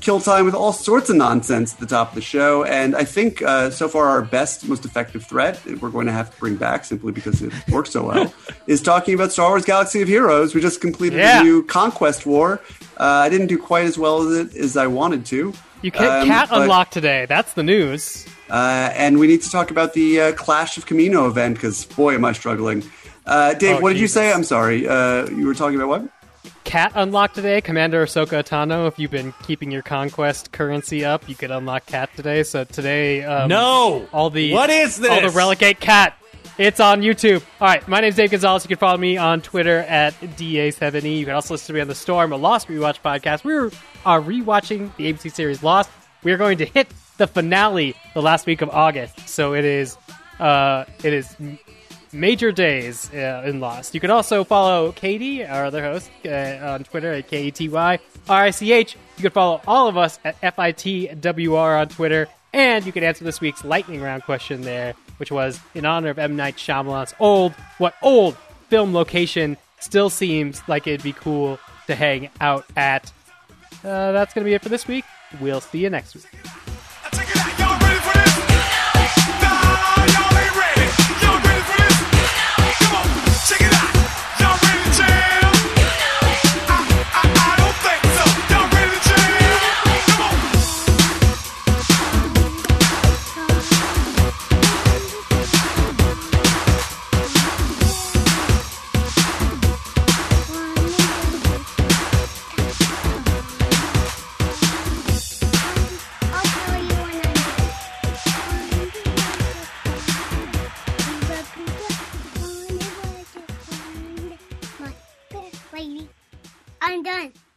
kill time with all sorts of nonsense at the top of the show. And I think uh, so far our best, most effective threat we're going to have to bring back simply because it works so well is talking about Star Wars Galaxy of Heroes. We just completed Yeah. a new Conquest War. Uh, I didn't do quite as well as it as I wanted to. You can Um, cat but- unlock today. That's the news. uh, and we need to talk about the uh, Clash of Kamino event because boy, am I struggling. Uh, Dave, Oh, what did you say? I'm sorry. Uh, you were talking about what? Cat unlock today. Commander Ahsoka Tano. If you've been keeping your conquest currency up, you could unlock cat today. So today, um, No! all the What is this? All the relegate cat. It's on YouTube. All right, my name's Dave Gonzalez. You can follow me on Twitter at da7e. You can also listen to me on the Storm, a Lost Rewatch podcast. We are rewatching the ABC series Lost. We are going to hit the finale the last week of August, so it is uh, it is major days uh, in Lost. You can also follow Katie, our other host, uh, on Twitter at K E T Y R I C H. You can follow all of us at FITWR on Twitter. And you can answer this week's lightning round question there, which was in honor of M. Night Shyamalan's old, what old film location still seems like it'd be cool to hang out at. Uh, that's going to be it for this week. We'll see you next week. I'm done.